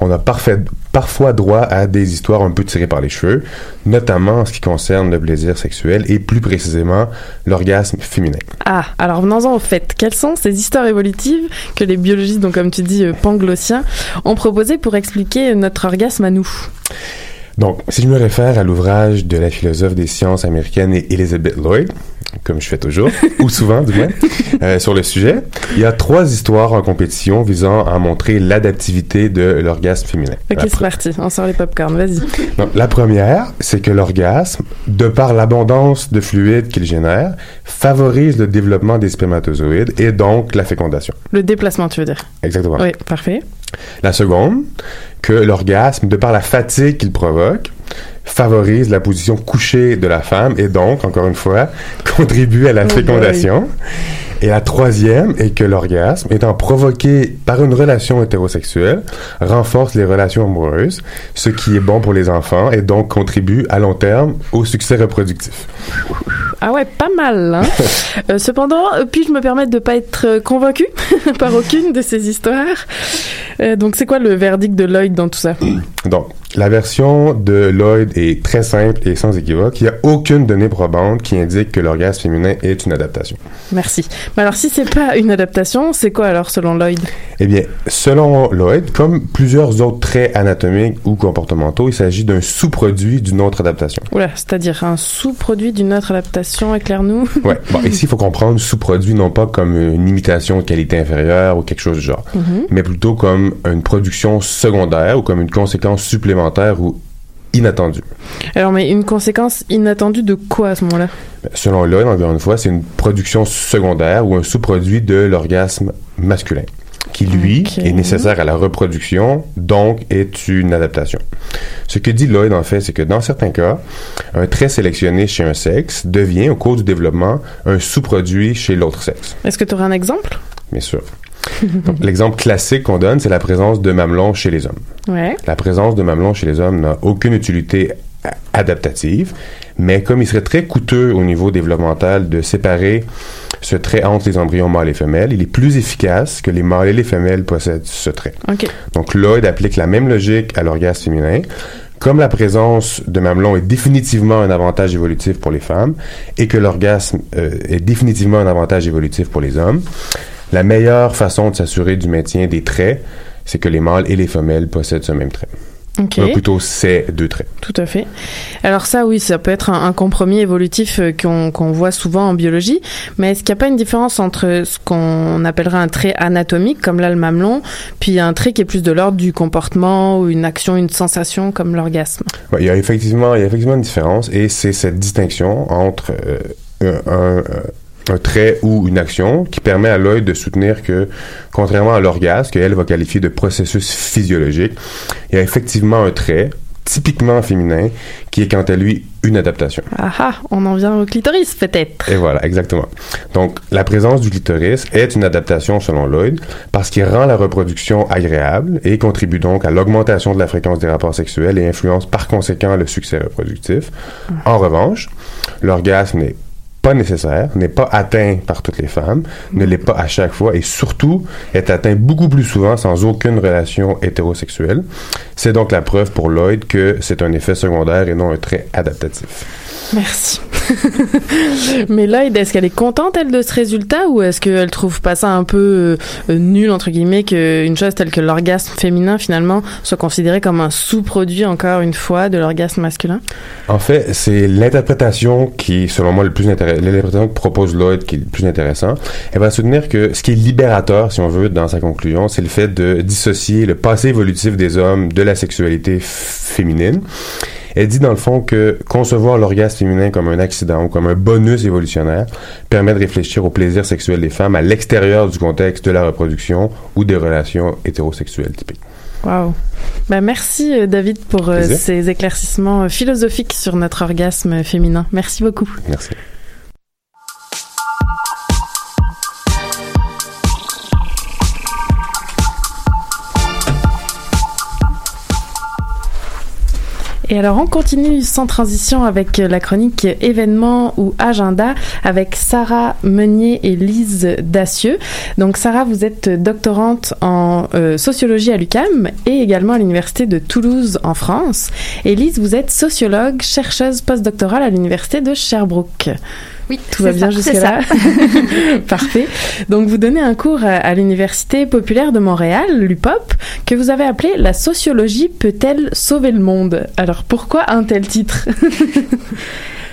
on a parfait, parfois droit à des histoires un peu tirées par les cheveux, notamment en ce qui concerne le plaisir sexuel et plus précisément l'orgasme féminin.
Ah, alors venons-en au fait. Quelles sont ces histoires évolutives que les biologistes, donc comme tu dis, euh, panglossiens, ont proposées pour expliquer notre orgasme à nous?
Donc, si je me réfère à l'ouvrage de la philosophe des sciences américaine Elizabeth Lloyd, comme je fais toujours, ou souvent du moins, euh, sur le sujet, il y a trois histoires en compétition visant à montrer l'adaptivité de l'orgasme féminin.
Ok, c'est parti. On sort les popcorn. Vas-y.
donc, la première, c'est que l'orgasme, de par l'abondance de fluide qu'il génère, favorise le développement des spermatozoïdes et donc la fécondation.
Le déplacement, tu veux dire?
Exactement.
Oui, parfait.
La seconde, que l'orgasme, de par la fatigue qu'il provoque, favorise la position couchée de la femme et donc, encore une fois, contribue à la
Oh boy.
fécondation. Et la troisième est que l'orgasme, étant provoqué par une relation hétérosexuelle, renforce les relations amoureuses, ce qui est bon pour les enfants et donc contribue à long terme au succès reproductif.
Ah ouais, pas mal. Hein? Euh, cependant, euh, puis-je me permettre de pas être euh, convaincue par aucune de ces histoires? Euh, Donc, c'est quoi le verdict de Lloyd dans tout ça?
Donc, la version de Lloyd est très simple et sans équivoque. Il n'y a aucune donnée probante qui indique que l'orgasme féminin est une adaptation.
Merci. Mais alors, si c'est pas une adaptation, c'est quoi alors selon Lloyd?
Eh bien, selon Lloyd, comme plusieurs autres traits anatomiques ou comportementaux, il s'agit d'un sous-produit d'une autre adaptation.
Oula, c'est-à-dire un sous-produit d'une autre adaptation, éclaire-nous.
Ouais. Bon, ici, il faut comprendre sous-produit non pas comme une imitation de qualité inférieure ou quelque chose du genre,
Mhm.
mais plutôt comme une production secondaire ou comme une conséquence supplémentaire ou inattendue.
Alors, mais une conséquence inattendue de quoi à ce moment-là?
Selon Lloyd, encore une fois, c'est une production secondaire ou un sous-produit de l'orgasme masculin, qui lui est nécessaire à la reproduction, donc est une adaptation. Ce que dit Lloyd, en fait, c'est que dans certains cas, un trait sélectionné chez un sexe devient, au cours du développement, un sous-produit chez l'autre sexe.
Est-ce que tu aurais un exemple?
Bien sûr. L'exemple classique qu'on donne, c'est la présence de mamelons chez les hommes.
Ouais.
La présence de mamelons chez les hommes n'a aucune utilité adaptative, mais comme il serait très coûteux au niveau développemental de séparer ce trait entre les embryons mâles et femelles, il est plus efficace que les mâles et les femelles possèdent ce trait. Donc Lloyd applique la même logique à l'orgasme féminin. Comme la présence de mamelons est définitivement un avantage évolutif pour les femmes et que l'orgasme euh, est définitivement un avantage évolutif pour les hommes, la meilleure façon de s'assurer du maintien des traits, c'est que les mâles et les femelles possèdent ce même trait. Ou plutôt ces deux traits.
Tout à fait. Alors ça, oui, ça peut être un, un compromis évolutif euh, qu'on qu'on voit souvent en biologie, mais est-ce qu'il n'y a pas une différence entre ce qu'on appellerait un trait anatomique, comme là le mamelon, puis un trait qui est plus de l'ordre du comportement ou une action, une sensation, comme l'orgasme?
Ouais, il y a effectivement, il y a effectivement une différence et c'est cette distinction entre euh, un, un- un trait ou une action qui permet à Lloyd de soutenir que, contrairement à l'orgasme, qu'elle va qualifier de processus physiologique, il y a effectivement un trait, typiquement féminin, qui est quant à lui une adaptation.
Ah ah, on en vient au clitoris peut-être.
Et voilà, exactement. Donc, la présence du clitoris est une adaptation selon Lloyd parce qu'il rend la reproduction agréable et contribue donc à l'augmentation de la fréquence des rapports sexuels et influence par conséquent le succès reproductif. En revanche, l'orgasme n'est pas nécessaire, n'est pas atteint par toutes les femmes, ne l'est pas à chaque fois et surtout est atteint beaucoup plus souvent sans aucune relation hétérosexuelle. C'est donc la preuve pour Lloyd que c'est un effet secondaire et non un trait adaptatif.
Merci. Mais Lloyd, est-ce qu'elle est contente, elle, de ce résultat, ou est-ce qu'elle trouve pas ça un peu euh, nul, entre guillemets, qu'une chose telle que l'orgasme féminin, finalement, soit considérée comme un sous-produit, encore une fois, de l'orgasme masculin?
En fait, c'est l'interprétation qui, selon moi, le plus intéressant, l'interprétation que propose Lloyd qui est le plus intéressant. Elle va soutenir que ce qui est libérateur, si on veut, dans sa conclusion, c'est le fait de dissocier le passé évolutif des hommes de la sexualité féminine. Elle dit dans le fond que concevoir l'orgasme féminin comme un accident ou comme un bonus évolutionnaire permet de réfléchir au plaisir sexuel des femmes à l'extérieur du contexte de la reproduction ou des relations hétérosexuelles typiques.
Wow. Ben, merci, euh, David, pour euh, ces éclaircissements euh, philosophiques sur notre orgasme féminin. Merci beaucoup.
Merci.
Et alors on continue sans transition avec la chronique événements ou agenda avec Sarah Meunier et Lise Dacieux. Donc Sarah, vous êtes doctorante en euh, sociologie à l'UCAM et également à l'université de Toulouse en France. Et Lise, vous êtes sociologue, chercheuse postdoctorale à l'université de Sherbrooke.
Oui,
tout va bien jusque-là. Parfait. Donc, vous donnez un cours à, à l'Université populaire de Montréal, l'UPOP, que vous avez appelé La sociologie peut-elle sauver le monde? Alors, pourquoi un tel titre?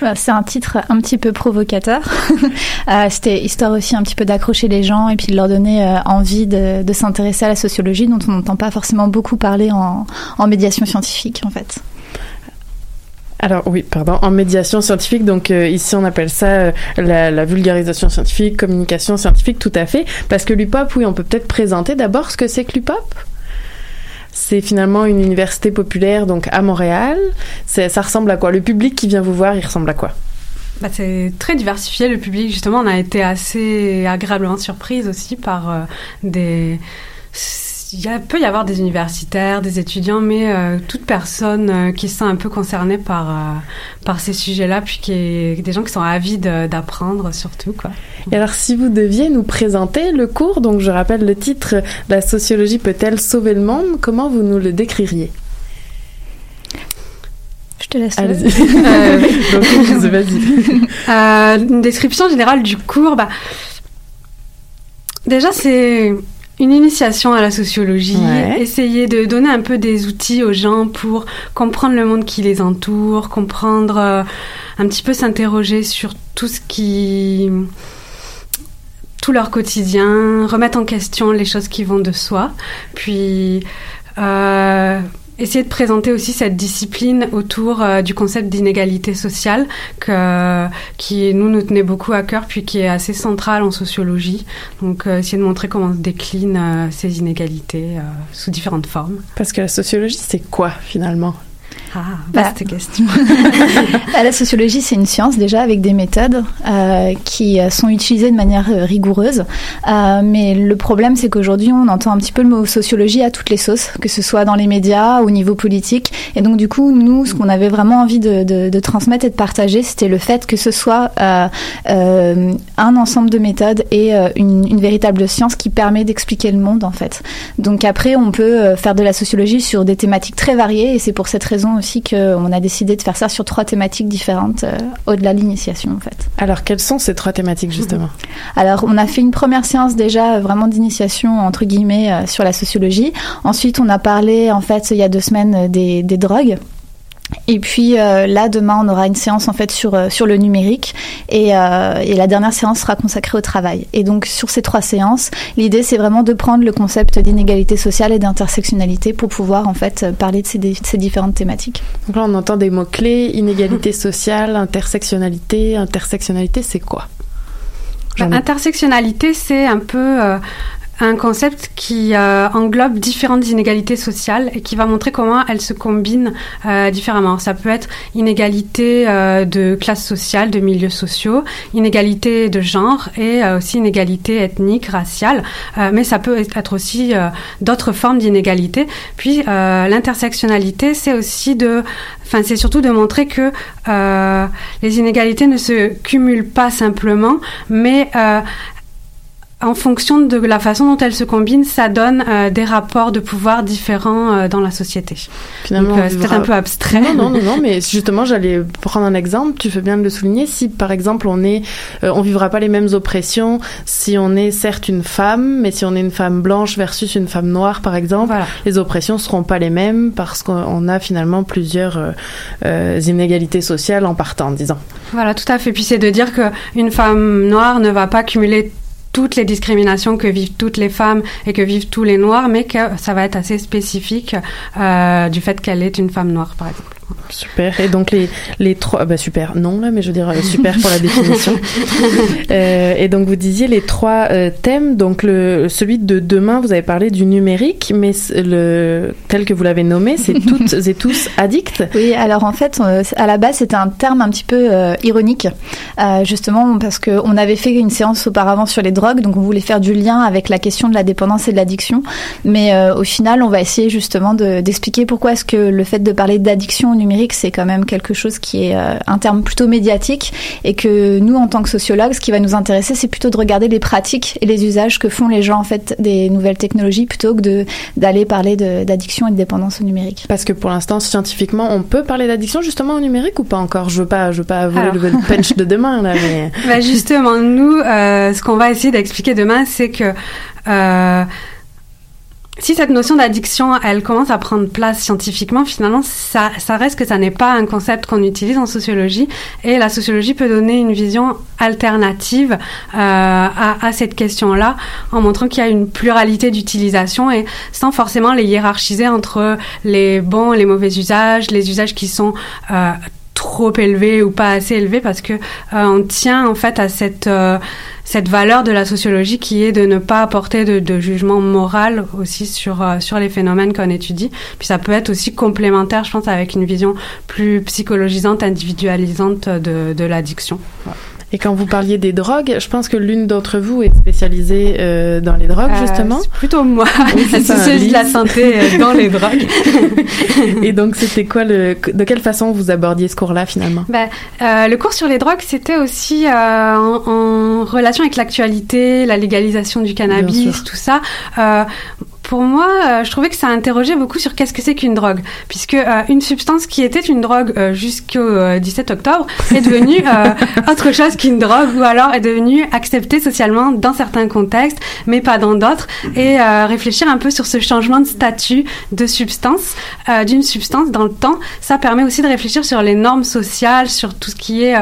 Bah, C'est un titre un petit peu provocateur. Euh, C'était histoire aussi un petit peu d'accrocher les gens et puis de leur donner euh, envie de, de s'intéresser à la sociologie dont on n'entend pas forcément beaucoup parler en, en médiation scientifique en fait.
Alors oui, pardon, en médiation scientifique, donc euh, ici on appelle ça euh, la, vulgarisation scientifique, communication scientifique, tout à fait, parce que l'UPOP, oui, on peut peut-être présenter d'abord ce que c'est que l'UPOP. C'est finalement une université populaire, donc à Montréal. Ça ressemble à quoi? Le public qui vient vous voir, il ressemble à quoi?
Bah, c'est très diversifié le public. Justement, on a été assez agréablement surprise aussi par euh, des. Il y a, peut y avoir des universitaires, des étudiants, mais euh, toute personne euh, qui se sent un peu concernée par, euh, par ces sujets-là, puis qui est, des gens qui sont avides euh, d'apprendre surtout. Quoi.
Et alors, si vous deviez nous présenter le cours, donc je rappelle le titre La sociologie peut-elle sauver le monde? Comment vous nous le décririez?
Je te laisse.
Allez-y.
Euh. Euh, une description générale du cours, bah, déjà c'est une initiation à la sociologie,
Ouais.
essayer de donner un peu des outils aux gens pour comprendre le monde qui les entoure, comprendre euh, un petit peu s'interroger sur tout ce qui tout leur quotidien, remettre en question les choses qui vont de soi, puis euh, essayer de présenter aussi cette discipline autour euh, du concept d'inégalité sociale que, qui nous nous tenait beaucoup à cœur puis qui est assez central en sociologie. Donc euh, essayer de montrer comment se déclinent euh, ces inégalités sous différentes formes.
Parce que la sociologie, c'est quoi finalement?
Ah,
Bah,
vaste question.
Bah, la sociologie, c'est une science déjà avec des méthodes euh, qui euh, sont utilisées de manière euh, rigoureuse. Euh, mais le problème, c'est qu'aujourd'hui, on entend un petit peu le mot sociologie à toutes les sauces, que ce soit dans les médias, au niveau politique. Et donc, du coup, nous, ce qu'on avait vraiment envie de, de- de transmettre et de partager, c'était le fait que ce soit euh, un ensemble de méthodes et une, une véritable science qui permet d'expliquer le monde, en fait. Donc après, on peut faire de la sociologie sur des thématiques très variées et c'est pour cette raison aussi qu'on a décidé de faire ça sur trois thématiques différentes euh, au-delà de l'initiation, en fait.
Alors, quelles sont ces trois thématiques justement?
Alors, on a fait une première séance déjà euh, vraiment d'initiation entre guillemets euh, sur la sociologie. Ensuite, on a parlé en fait il y a deux semaines des, des drogues. Et puis euh, là, demain, on aura une séance en fait sur, euh, sur le numérique et, euh, et la dernière séance sera consacrée au travail. Et donc sur ces trois séances, l'idée c'est vraiment de prendre le concept d'inégalité sociale et d'intersectionnalité pour pouvoir en fait parler de ces, de ces différentes thématiques.
Donc là, on entend des mots-clés inégalité sociale, intersectionnalité. Intersectionnalité, c'est quoi?
Bah, intersectionnalité, c'est un peu euh, un concept qui euh, englobe différentes inégalités sociales et qui va montrer comment elles se combinent euh, différemment. Ça peut être inégalité euh, de classe sociale, de milieux sociaux, inégalité de genre et euh, aussi inégalité ethnique, raciale, Euh, mais ça peut être aussi euh, d'autres formes d'inégalité. Puis l'intersectionnalité, c'est aussi de, enfin c'est surtout de montrer que les inégalités ne se cumulent pas simplement, mais en fonction de la façon dont elles se combinent, ça donne euh, des rapports de pouvoir différents euh, dans la société.
Finalement,
euh, c'est peut-être un peu abstrait.
Non, non, non, non, mais justement, j'allais prendre un exemple. Tu fais bien de le souligner. Si, par exemple, on est, euh, on vivra pas les mêmes oppressions si on est certes une femme, mais si on est une femme blanche versus une femme noire, par exemple, les oppressions seront pas les mêmes parce qu'on a finalement plusieurs inégalités sociales en partant, disons.
Voilà, tout à fait. Puis c'est de dire que une femme noire ne va pas cumuler toutes les discriminations que vivent toutes les femmes et que vivent tous les noirs, mais que ça va être assez spécifique euh, du fait qu'elle est une femme noire, par exemple.
Super. Et donc les les trois, bah super. Non là, mais je veux dire euh, super pour la définition. Euh, et donc vous disiez les trois euh, thèmes. Donc le celui de demain, vous avez parlé du numérique, mais le tel que vous l'avez nommé, c'est toutes et tous addicts.
Oui, alors en fait, à la base, c'était un terme un petit peu euh, ironique, justement parce qu'on avait fait une séance auparavant sur les drogues, donc on voulait faire du lien avec la question de la dépendance et de l'addiction. Mais au final, on va essayer justement de- d'expliquer pourquoi est-ce que le fait de parler d'addiction numérique, c'est quand même quelque chose qui est euh, un terme plutôt médiatique et que nous, en tant que sociologues, ce qui va nous intéresser, c'est plutôt de regarder les pratiques et les usages que font les gens en fait des nouvelles technologies plutôt que de d'aller parler d'addiction et de dépendance au numérique.
Parce que pour l'instant, scientifiquement, on peut parler d'addiction justement au numérique ou pas encore? Je veux pas, je veux pas voler le punch de demain là, mais.
Bah justement, nous, euh, ce qu'on va essayer d'expliquer demain, c'est que euh, si cette notion d'addiction, elle commence à prendre place scientifiquement, finalement, ça, ça reste que ça n'est pas un concept qu'on utilise en sociologie. Et la sociologie peut donner une vision alternative euh, à, à, cette question-là, en montrant qu'il y a une pluralité d'utilisation et sans forcément les hiérarchiser entre les bons les mauvais usages, les usages qui sont euh, trop élevés ou pas assez élevés, parce que euh, on tient en fait à cette euh, cette valeur de la sociologie qui est de ne pas apporter de, jugement moral aussi sur, euh, sur les phénomènes qu'on étudie. Puis ça peut être aussi complémentaire, je pense, avec une vision plus psychologisante, individualisante de, de l'addiction.
Et quand vous parliez des drogues, je pense que l'une d'entre vous est spécialisée euh, dans les drogues, euh, justement.
plutôt moi, oui, la sociologie de la santé euh, dans les drogues.
Et donc, c'était quoi le, de quelle façon vous abordiez ce cours-là finalement?
Ben, euh, Le cours sur les drogues, c'était aussi euh, en, en, relation avec l'actualité, la légalisation du cannabis, tout ça pour moi, euh, je trouvais que ça interrogeait beaucoup sur qu'est-ce que c'est qu'une drogue, puisque euh, une substance qui était une drogue euh, jusqu'au 17 octobre est devenue autre chose qu'une drogue, ou alors est devenue acceptée socialement dans certains contextes, mais pas dans d'autres, et réfléchir un peu sur ce changement de statut de substance, d'une substance dans le temps, ça permet aussi de réfléchir sur les normes sociales, sur tout ce qui est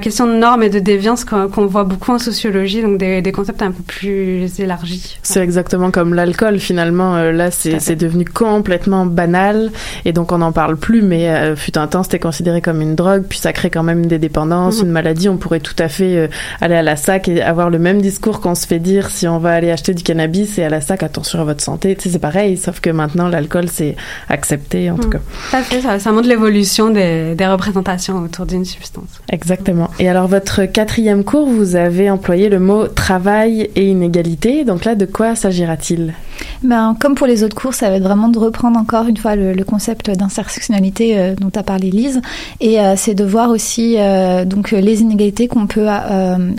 question de normes et de déviance qu'on voit beaucoup en sociologie, donc des, des concepts un peu plus élargis.
C'est exactement comme l'alcool finalement finalement, euh, là, c'est devenu complètement banal et donc on n'en parle plus. Mais euh, fut un temps, c'était considéré comme une drogue, puis ça crée quand même des dépendances, mhm. une maladie. On pourrait tout à fait euh, aller à la SAC et avoir le même discours qu'on se fait dire si on va aller acheter du cannabis et à la SAC, attention à votre santé. Tu sais, c'est pareil, sauf que maintenant, l'alcool, c'est accepté, en tout mhm.
cas. Ça, ça, montre l'évolution des, des représentations autour d'une substance.
Exactement. Et alors, votre quatrième cours, vous avez employé le mot travail et inégalité. Donc là, de quoi s'agira-t-il?
Ben, comme pour les autres cours, ça va être vraiment de reprendre encore une fois le, concept d'intersectionnalité euh, dont a parlé Lise, et euh, c'est de voir aussi euh, donc les inégalités qu'on peut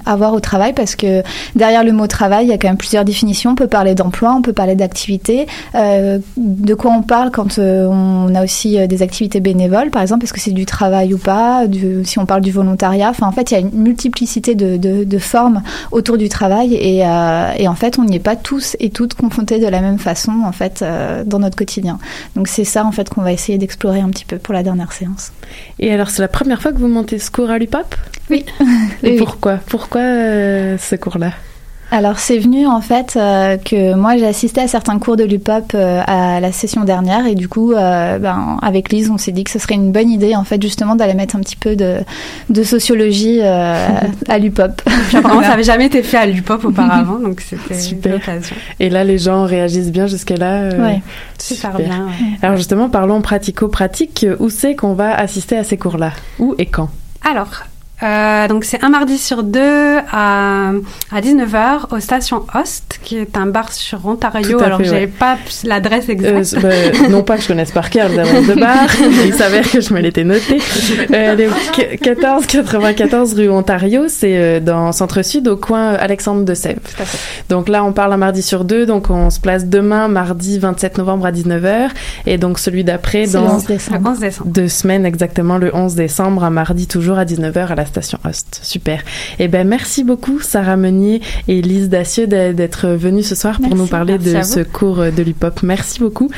avoir au travail, parce que derrière le mot travail, il y a quand même plusieurs définitions. On peut parler d'emploi, on peut parler d'activité. de quoi on parle quand on a aussi des activités bénévoles, par exemple, est-ce que c'est du travail ou pas Si on parle du volontariat, en fait, il y a une multiplicité de, formes autour du travail, et, et en fait, on n'y est pas tous et toutes confrontés de la même façon en fait euh, dans notre quotidien. Donc c'est ça en fait qu'on va essayer d'explorer un petit peu pour la dernière séance.
Et alors c'est la première fois que vous montez ce cours à l'UPAP?
Oui.
Et pourquoi? Pourquoi euh, ce cours-là?
Alors c'est venu en fait euh, que moi j'ai assisté à certains cours de l'UPOP euh, à la session dernière et du coup euh, ben, avec Lise on s'est dit que ce serait une bonne idée en fait justement d'aller mettre un petit peu de, de sociologie à l'UPOP.
Apparemment ça n'avait jamais été fait à l'UPOP auparavant donc c'était super occasion.
Et là les gens réagissent bien jusqu'à là.
oui, super bien.
Alors justement parlons pratico-pratique. Où c'est qu'on va assister à ces cours-là? Où et quand?
Alors euh, donc c'est un mardi sur deux à, à 19h au Station Host, qui est un bar sur Ontario. Alors j'avais ouais. pas l'adresse exacte.
Euh, bah, non pas que je connaisse par cœur l'adresse de bar, il s'avère que je me l'étais noté. Euh, 1494 rue Ontario, c'est euh, dans Centre-Sud au coin Alexandre de Sèvres. Donc là on parle un mardi sur deux, donc on se place demain mardi 27 novembre à 19h et donc celui d'après dans
le 11 décembre. Le 11 décembre.
deux semaines exactement le 11 décembre à mardi toujours à 19h à la station Host. Super. Eh ben merci beaucoup Sarah Meunier et Lise Dacieux d'être venues ce soir pour nous parler de ce cours de l'UPOP. Merci beaucoup.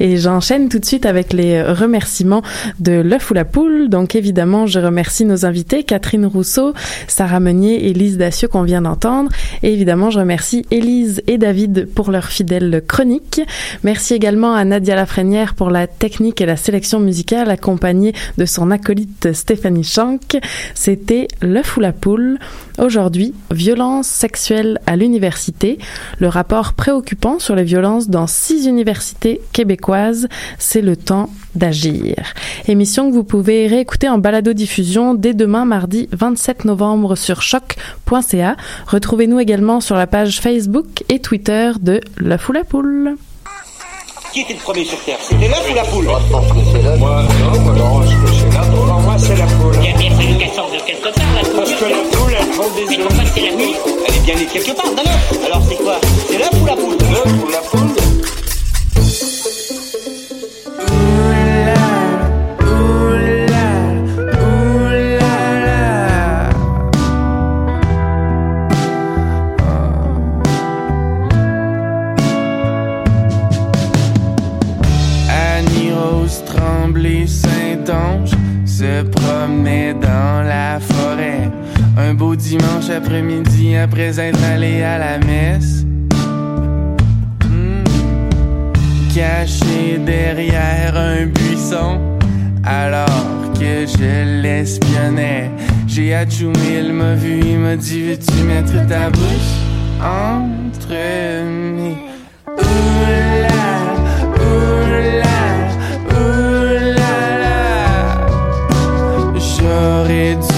Et j'enchaîne tout de suite avec les remerciements de l'œuf ou la poule. Donc évidemment, je remercie nos invités Catherine Rousseau, Sarah Meunier et Lise Dacieux qu'on vient d'entendre. Et évidemment, je remercie Élise et David pour leur fidèle chronique. Merci également à Nadia Lafrenière pour la technique et la sélection musicale accompagnée de son acolyte Stéphanie Schank. C'était l'œuf ou la poule. Aujourd'hui, violence sexuelle à l'université. Le rapport préoccupant sur les violences dans six universités québécoises. C'est le temps d'agir. Émission que vous pouvez réécouter en balado-diffusion dès demain mardi 27 novembre sur choc.ca. Retrouvez-nous également sur la page Facebook et Twitter de l'œuf ou la poule.
Qui était le premier sur Terre? C'était l'œuf ou la poule?
Moi, je pense que c'est l'œuf.
Moi, non, moi, c'est la poule. Il y a bien fallu qu'elle sorte de quelque part, la. Parce
que
la poule, elle prend des Mais comment c'est la poule Elle est bien née quelque part. Alors c'est quoi? C'est l'œuf ou la poule L'œuf ou la poule
se promenait dans la forêt un beau dimanche après-midi après être allé à la messe. Hmm. Caché derrière un buisson alors que je l'espionnais. J'ai atchoumé, il m'a vu, il m'a dit Veux-tu mettre ta bouche entre mes oula, it's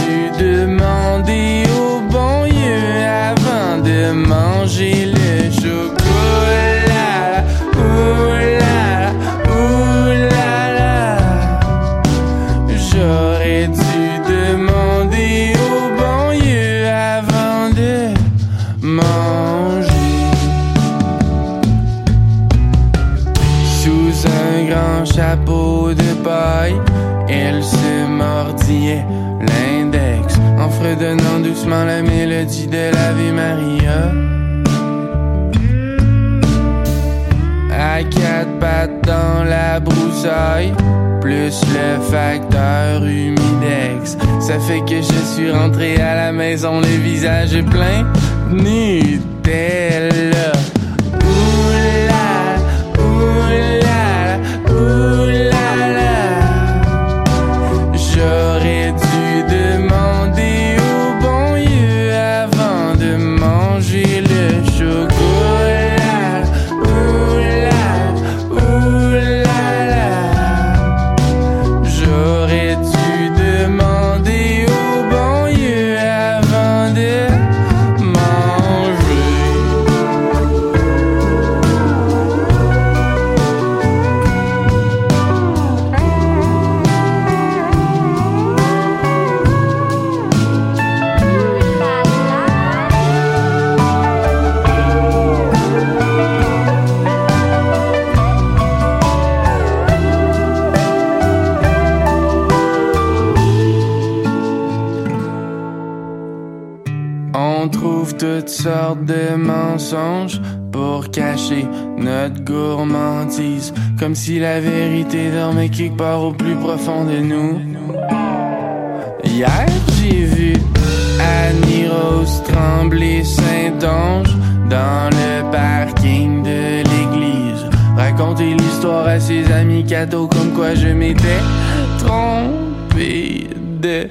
fait que je suis rentré à la maison, le visage plein de Nutella. Gourmandise, comme si la vérité dormait quelque part au plus profond de nous. Hier, j'ai vu Annie Rose trembler Saint-Onge dans le parking de l'église. Raconter l'histoire à ses amis cathos comme quoi je m'étais trompé de.